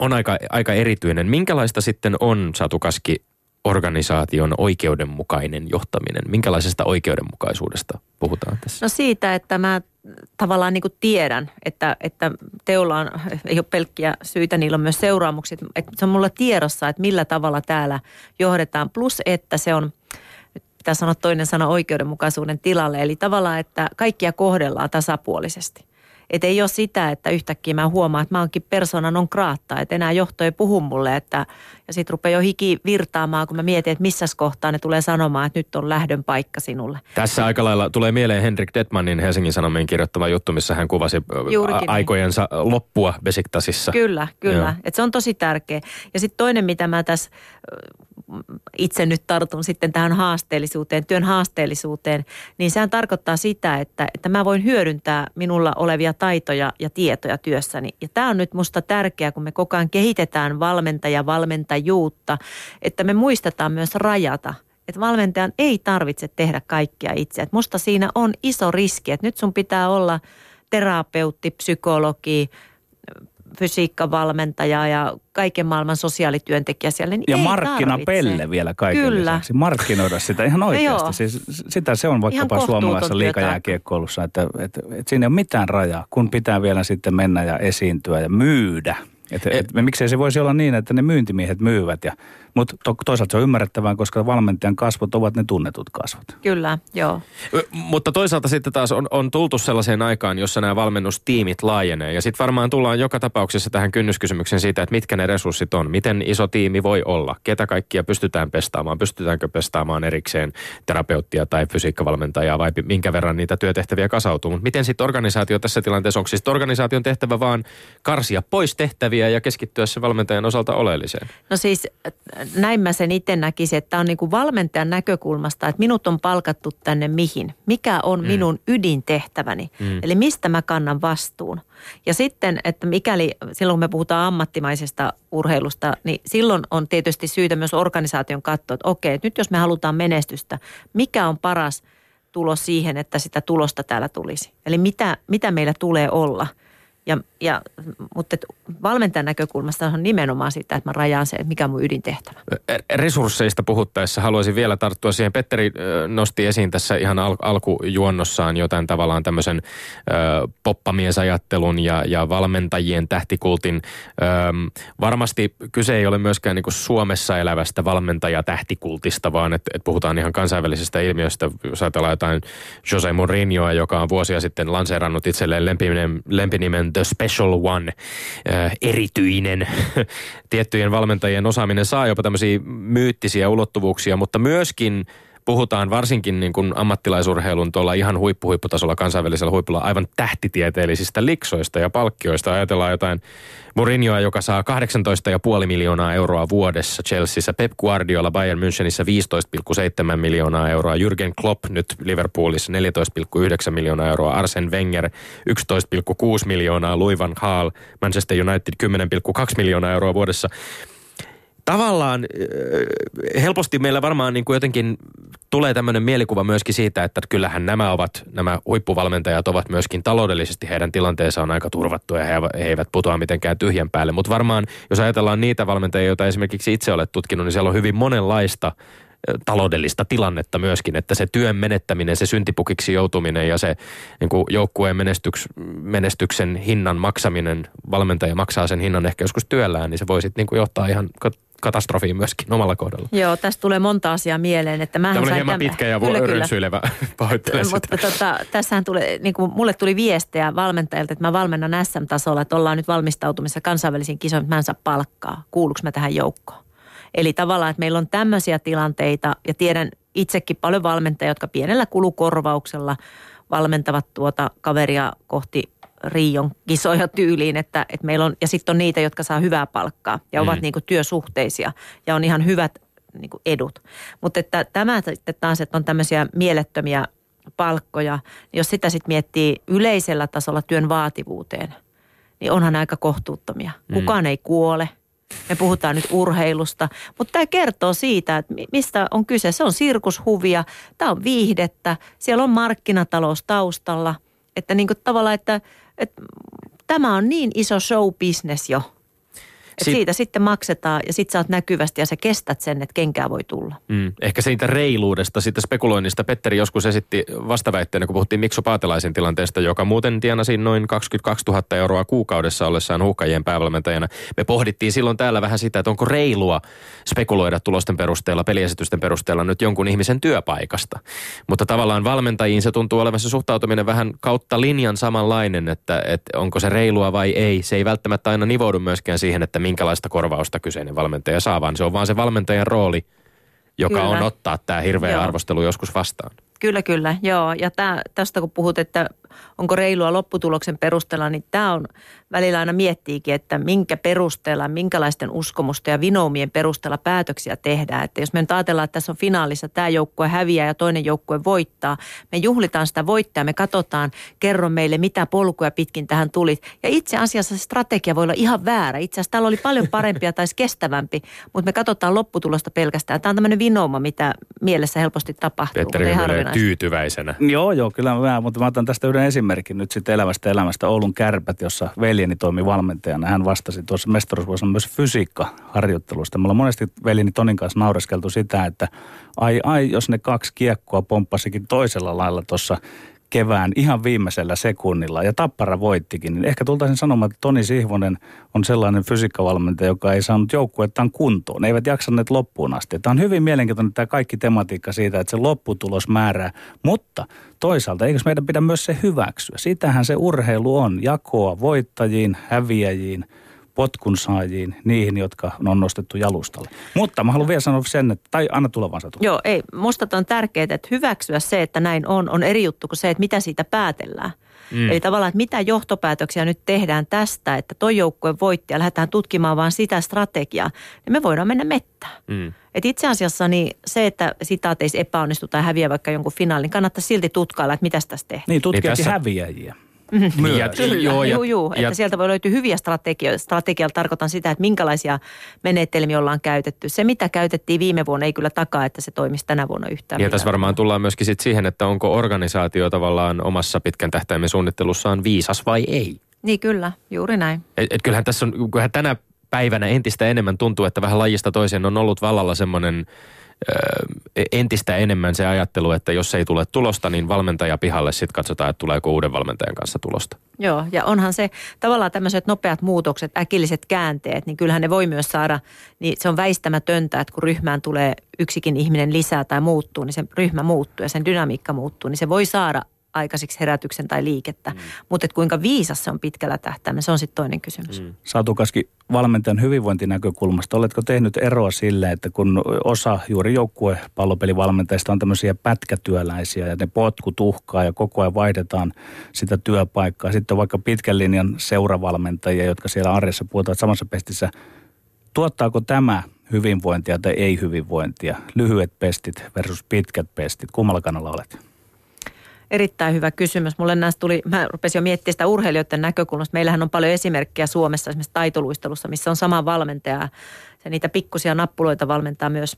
on aika, aika erityinen. Minkälaista sitten on, Satu Kaski, organisaation oikeudenmukainen johtaminen? Minkälaisesta oikeudenmukaisuudesta puhutaan tässä? No siitä, että mä tavallaan niin kuin tiedän, että, että teolla on, ei ole pelkkiä syitä, niillä on myös seuraamuksia. Että se on mulla tiedossa, että millä tavalla täällä johdetaan. Plus, että se on, pitää sanoa toinen sana oikeudenmukaisuuden tilalle. Eli tavallaan, että kaikkia kohdellaan tasapuolisesti. Että ei ole sitä, että yhtäkkiä mä huomaan, että mä oonkin persoonan on kraatta, että enää johto ei puhu mulle, että ja sitten rupeaa jo hiki virtaamaan, kun mä mietin, että missä kohtaa ne tulee sanomaan, että nyt on lähdön paikka sinulle. Tässä aika lailla tulee mieleen Henrik Detmanin Helsingin Sanomien kirjoittama juttu, missä hän kuvasi Juurikin aikojensa niin. loppua Besiktasissa. Kyllä, kyllä. että se on tosi tärkeä. Ja sitten toinen, mitä mä tässä itse nyt tartun sitten tähän haasteellisuuteen, työn haasteellisuuteen, niin sehän tarkoittaa sitä, että, että mä voin hyödyntää minulla olevia taitoja ja tietoja työssäni. Ja tämä on nyt musta tärkeää, kun me koko ajan kehitetään valmentaja, valmentajuutta, että me muistetaan myös rajata – että valmentajan ei tarvitse tehdä kaikkia itse. Et musta siinä on iso riski, että nyt sun pitää olla terapeutti, psykologi, fysiikkavalmentaja ja kaiken maailman sosiaalityöntekijä siellä. Niin ja markkinapelle tarvitse. vielä kaiken Kyllä. lisäksi. Markkinoida sitä ihan oikeasti. siis sitä se on vaikkapa suomalaisessa liikajääkiekkoulussa, että, että, että siinä ei ole mitään rajaa, kun pitää vielä sitten mennä ja esiintyä ja myydä. Että, et, et, miksei se voisi olla niin, että ne myyntimiehet myyvät ja mutta to, toisaalta se on ymmärrettävää, koska valmentajan kasvot ovat ne tunnetut kasvot. Kyllä, joo. Mutta toisaalta sitten taas on, on tultu sellaiseen aikaan, jossa nämä valmennustiimit laajenee. Ja sitten varmaan tullaan joka tapauksessa tähän kynnyskysymykseen siitä, että mitkä ne resurssit on. Miten iso tiimi voi olla? Ketä kaikkia pystytään pestaamaan? Pystytäänkö pestaamaan erikseen terapeuttia tai fysiikkavalmentajaa vai minkä verran niitä työtehtäviä kasautuu? Mutta miten sitten organisaatio tässä tilanteessa, onko siis organisaation tehtävä vaan karsia pois tehtäviä ja keskittyä se valmentajan osalta oleelliseen? No siis näin mä sen itse näkisin, että tämä on niin kuin valmentajan näkökulmasta, että minut on palkattu tänne mihin. Mikä on mm. minun ydintehtäväni? Mm. Eli mistä mä kannan vastuun? Ja sitten, että mikäli silloin kun me puhutaan ammattimaisesta urheilusta, niin silloin on tietysti syytä myös organisaation katsoa, että okei, että nyt jos me halutaan menestystä, mikä on paras tulos siihen, että sitä tulosta täällä tulisi? Eli mitä, mitä meillä tulee olla – ja, ja, mutta valmentajan näkökulmasta on nimenomaan sitä, että mä rajaan se, että mikä on mun ydintehtävä. Resursseista puhuttaessa haluaisin vielä tarttua siihen. Petteri nosti esiin tässä ihan al- alkujuonnossaan jotain tavallaan tämmöisen ö, poppamiesajattelun ja, ja valmentajien tähtikultin. Ö, varmasti kyse ei ole myöskään niin Suomessa elävästä valmentaja-tähtikultista, vaan että et puhutaan ihan kansainvälisestä ilmiöstä. Jos ajatellaan jotain Jose Mourinhoa, joka on vuosia sitten lanseerannut itselleen lempinimen, lempinimen The Special One, erityinen. Tiettyjen valmentajien osaaminen saa jopa tämmöisiä myyttisiä ulottuvuuksia, mutta myöskin puhutaan varsinkin niin kuin ammattilaisurheilun tuolla ihan huippuhuipputasolla kansainvälisellä huipulla aivan tähtitieteellisistä liksoista ja palkkioista. Ajatellaan jotain Mourinhoa, joka saa 18,5 miljoonaa euroa vuodessa Chelseassa, Pep Guardiola Bayern Münchenissä 15,7 miljoonaa euroa, Jürgen Klopp nyt Liverpoolissa 14,9 miljoonaa euroa, Arsen Wenger 11,6 miljoonaa, Louis van Gaal Manchester United 10,2 miljoonaa euroa vuodessa tavallaan helposti meillä varmaan niin kuin jotenkin tulee tämmöinen mielikuva myöskin siitä, että kyllähän nämä ovat, nämä huippuvalmentajat ovat myöskin taloudellisesti, heidän tilanteensa on aika turvattu ja he, eivät putoa mitenkään tyhjän päälle. Mutta varmaan, jos ajatellaan niitä valmentajia, joita esimerkiksi itse olet tutkinut, niin siellä on hyvin monenlaista taloudellista tilannetta myöskin, että se työn menettäminen, se syntipukiksi joutuminen ja se niin kuin joukkueen menestyks, menestyksen hinnan maksaminen, valmentaja maksaa sen hinnan ehkä joskus työllään, niin se voi sitten niin johtaa ihan katastrofiin myöskin omalla kohdalla. Joo, tästä tulee monta asiaa mieleen. Että Tämä oli hieman pitkä ja kyllä, rönsyilevä, pahoittelen Mutta tota, tässähän tulee, niin kuin mulle tuli viestejä valmentajilta, että mä valmennan SM-tasolla, että ollaan nyt valmistautumassa kansainvälisiin kisoihin, että mä en saa palkkaa. Kuuluuko mä tähän joukkoon? Eli tavallaan, että meillä on tämmöisiä tilanteita ja tiedän itsekin paljon valmentajia, jotka pienellä kulukorvauksella valmentavat tuota kaveria kohti Riion kisoja tyyliin, että, että meillä on, ja sitten on niitä, jotka saa hyvää palkkaa ja ovat mm. niin kuin työsuhteisia ja on ihan hyvät niin kuin edut. Mutta että tämä sitten taas, että on tämmöisiä mielettömiä palkkoja, niin jos sitä sitten miettii yleisellä tasolla työn vaativuuteen, niin onhan aika kohtuuttomia. Mm. Kukaan ei kuole – me puhutaan nyt urheilusta, mutta tämä kertoo siitä, että mistä on kyse. Se on sirkushuvia, tämä on viihdettä, siellä on markkinatalous taustalla. Että niin kuin tavallaan, että, että tämä on niin iso show business jo – et siitä sitten maksetaan ja sitten sä oot näkyvästi ja sä kestät sen, että kenkää voi tulla. Mm, ehkä siitä reiluudesta, siitä spekuloinnista. Petteri joskus esitti vastaväitteenä, kun puhuttiin Mikso Paatelaisen tilanteesta, joka muuten tienasi noin 22 000 euroa kuukaudessa ollessaan huuhkajien päävalmentajana. Me pohdittiin silloin täällä vähän sitä, että onko reilua spekuloida tulosten perusteella, peliesitysten perusteella nyt jonkun ihmisen työpaikasta. Mutta tavallaan valmentajiin se tuntuu olevan se suhtautuminen vähän kautta linjan samanlainen, että, että onko se reilua vai ei. Se ei välttämättä aina nivoudu myöskään siihen, että minkälaista korvausta kyseinen valmentaja saa, vaan se on vaan se valmentajan rooli, joka kyllä. on ottaa tämä hirveä Joo. arvostelu joskus vastaan. Kyllä, kyllä, joo. Ja tää, tästä kun puhut, että onko reilua lopputuloksen perusteella, niin tämä on välillä aina miettiikin, että minkä perusteella, minkälaisten uskomusten ja vinoumien perusteella päätöksiä tehdään. Että jos me nyt ajatellaan, että tässä on finaalissa tämä joukkue häviää ja toinen joukkue voittaa, me juhlitaan sitä voittaa, me katsotaan, kerro meille mitä polkuja pitkin tähän tuli. Ja itse asiassa se strategia voi olla ihan väärä. Itse asiassa täällä oli paljon parempia tai kestävämpi, mutta me katsotaan lopputulosta pelkästään. Tämä on tämmöinen vinouma, mitä mielessä helposti tapahtuu. Petteri tyytyväisenä. Joo, joo, kyllä mä, mutta mä otan tästä yhden esimerkin nyt sitten elävästä elämästä. Oulun kärpät, jossa veljeni toimi valmentajana. Hän vastasi tuossa mestaruusvuosina myös fysiikkaharjoittelusta. Me ollaan monesti veljeni Tonin kanssa naureskeltu sitä, että ai ai, jos ne kaksi kiekkoa pomppasikin toisella lailla tuossa kevään ihan viimeisellä sekunnilla ja Tappara voittikin, niin ehkä tultaisin sanomaan, että Toni Sihvonen on sellainen fysiikkavalmentaja, joka ei saanut joukkuettaan kuntoon. Ne eivät jaksaneet loppuun asti. Tämä on hyvin mielenkiintoinen tämä kaikki tematiikka siitä, että se lopputulos määrää, mutta toisaalta eikö meidän pidä myös se hyväksyä? Sitähän se urheilu on, jakoa voittajiin, häviäjiin – potkun saajiin, niihin, jotka on nostettu jalustalle. Mutta mä haluan vielä sanoa sen, että, tai anna tulevan Satu. Joo, ei, musta on tärkeää, että hyväksyä se, että näin on, on eri juttu kuin se, että mitä siitä päätellään. Mm. Eli tavallaan, että mitä johtopäätöksiä nyt tehdään tästä, että toi joukkue voitti ja lähdetään tutkimaan vaan sitä strategiaa, niin me voidaan mennä mettään. Mm. Et itse asiassa niin se, että sitaateissa epäonnistu tai häviää vaikka jonkun finaalin, niin kannattaa silti tutkailla, että mitä tässä tehdään. Niin, niin tässä... häviäjiä. Mm-hmm. Ja, Kyllä, joo, ja, juu, juu, ja, että sieltä voi löytyä hyviä strategioita. Strategialla tarkoitan sitä, että minkälaisia menetelmiä ollaan käytetty. Se, mitä käytettiin viime vuonna, ei kyllä takaa, että se toimisi tänä vuonna yhtään. Ja tässä varmaan tullaan myöskin sit siihen, että onko organisaatio tavallaan omassa pitkän tähtäimen suunnittelussaan viisas vai ei. Niin kyllä, juuri näin. Et, et kyllähän tässä on, kyllähän tänä päivänä entistä enemmän tuntuu, että vähän lajista toiseen on ollut vallalla semmoinen – entistä enemmän se ajattelu, että jos ei tule tulosta, niin valmentaja pihalle sitten katsotaan, että tuleeko uuden valmentajan kanssa tulosta. Joo, ja onhan se tavallaan tämmöiset nopeat muutokset, äkilliset käänteet, niin kyllähän ne voi myös saada, niin se on väistämätöntä, että kun ryhmään tulee yksikin ihminen lisää tai muuttuu, niin se ryhmä muuttuu ja sen dynamiikka muuttuu, niin se voi saada aikaisiksi herätyksen tai liikettä. Mm. Mutta kuinka viisas se on pitkällä tähtäimellä, se on sitten toinen kysymys. Mm. Satu Kaski, valmentajan hyvinvointinäkökulmasta, oletko tehnyt eroa sille, että kun osa juuri joukkue pallopelivalmentajista on tämmöisiä pätkätyöläisiä ja ne potkut uhkaa ja koko ajan vaihdetaan sitä työpaikkaa. Sitten on vaikka pitkän linjan seuravalmentajia, jotka siellä arjessa puhutaan samassa pestissä. Tuottaako tämä hyvinvointia tai ei hyvinvointia? Lyhyet pestit versus pitkät pestit. Kummalla kannalla olet? Erittäin hyvä kysymys. Mulle näistä tuli, mä rupesin jo miettimään sitä urheilijoiden näkökulmasta. Meillähän on paljon esimerkkejä Suomessa, esimerkiksi taitoluistelussa, missä on sama valmentaja. Se niitä pikkusia nappuloita valmentaa myös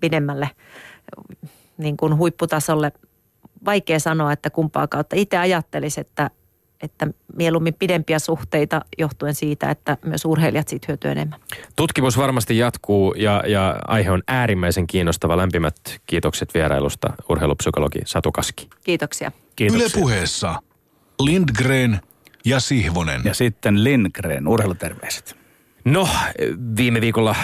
pidemmälle niin kuin huipputasolle. Vaikea sanoa, että kumpaa kautta. Itse ajattelisin, että että mieluummin pidempiä suhteita johtuen siitä, että myös urheilijat siitä hyötyy enemmän. Tutkimus varmasti jatkuu ja, ja aihe on äärimmäisen kiinnostava. Lämpimät kiitokset vierailusta urheilupsykologi Satu Kaski. Kiitoksia. Kiitoksia. Yle puheessa Lindgren ja Sihvonen. Ja sitten Lindgren, urheiluterveiset. No, viime viikolla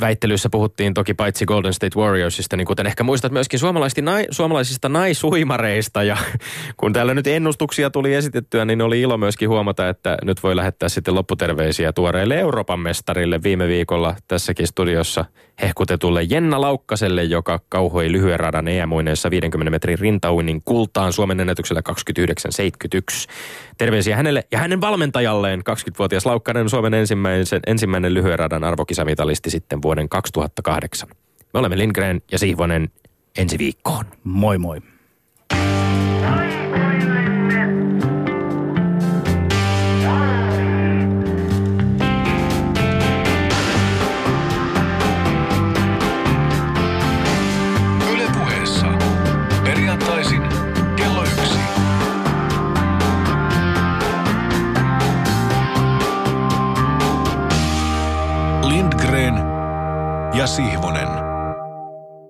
väittelyissä puhuttiin toki paitsi Golden State Warriorsista, niin kuten ehkä muistat myöskin suomalaisista, nai, suomalaisista naisuimareista. Ja kun täällä nyt ennustuksia tuli esitettyä, niin oli ilo myöskin huomata, että nyt voi lähettää sitten lopputerveisiä tuoreille Euroopan mestarille viime viikolla tässäkin studiossa hehkutetulle Jenna Laukkaselle, joka kauhoi lyhyen radan EM-uineessa 50 metrin rintauinnin kultaan Suomen ennätyksellä 29.71. Terveisiä hänelle ja hänen valmentajalleen 20-vuotias Laukkanen Suomen ensimmäinen, ensimmäinen lyhyen radan arvokisamitalisti sitten vuoden 2008. Me olemme Lindgren ja Sihvonen ensi viikkoon. Moi moi. Sihvonen.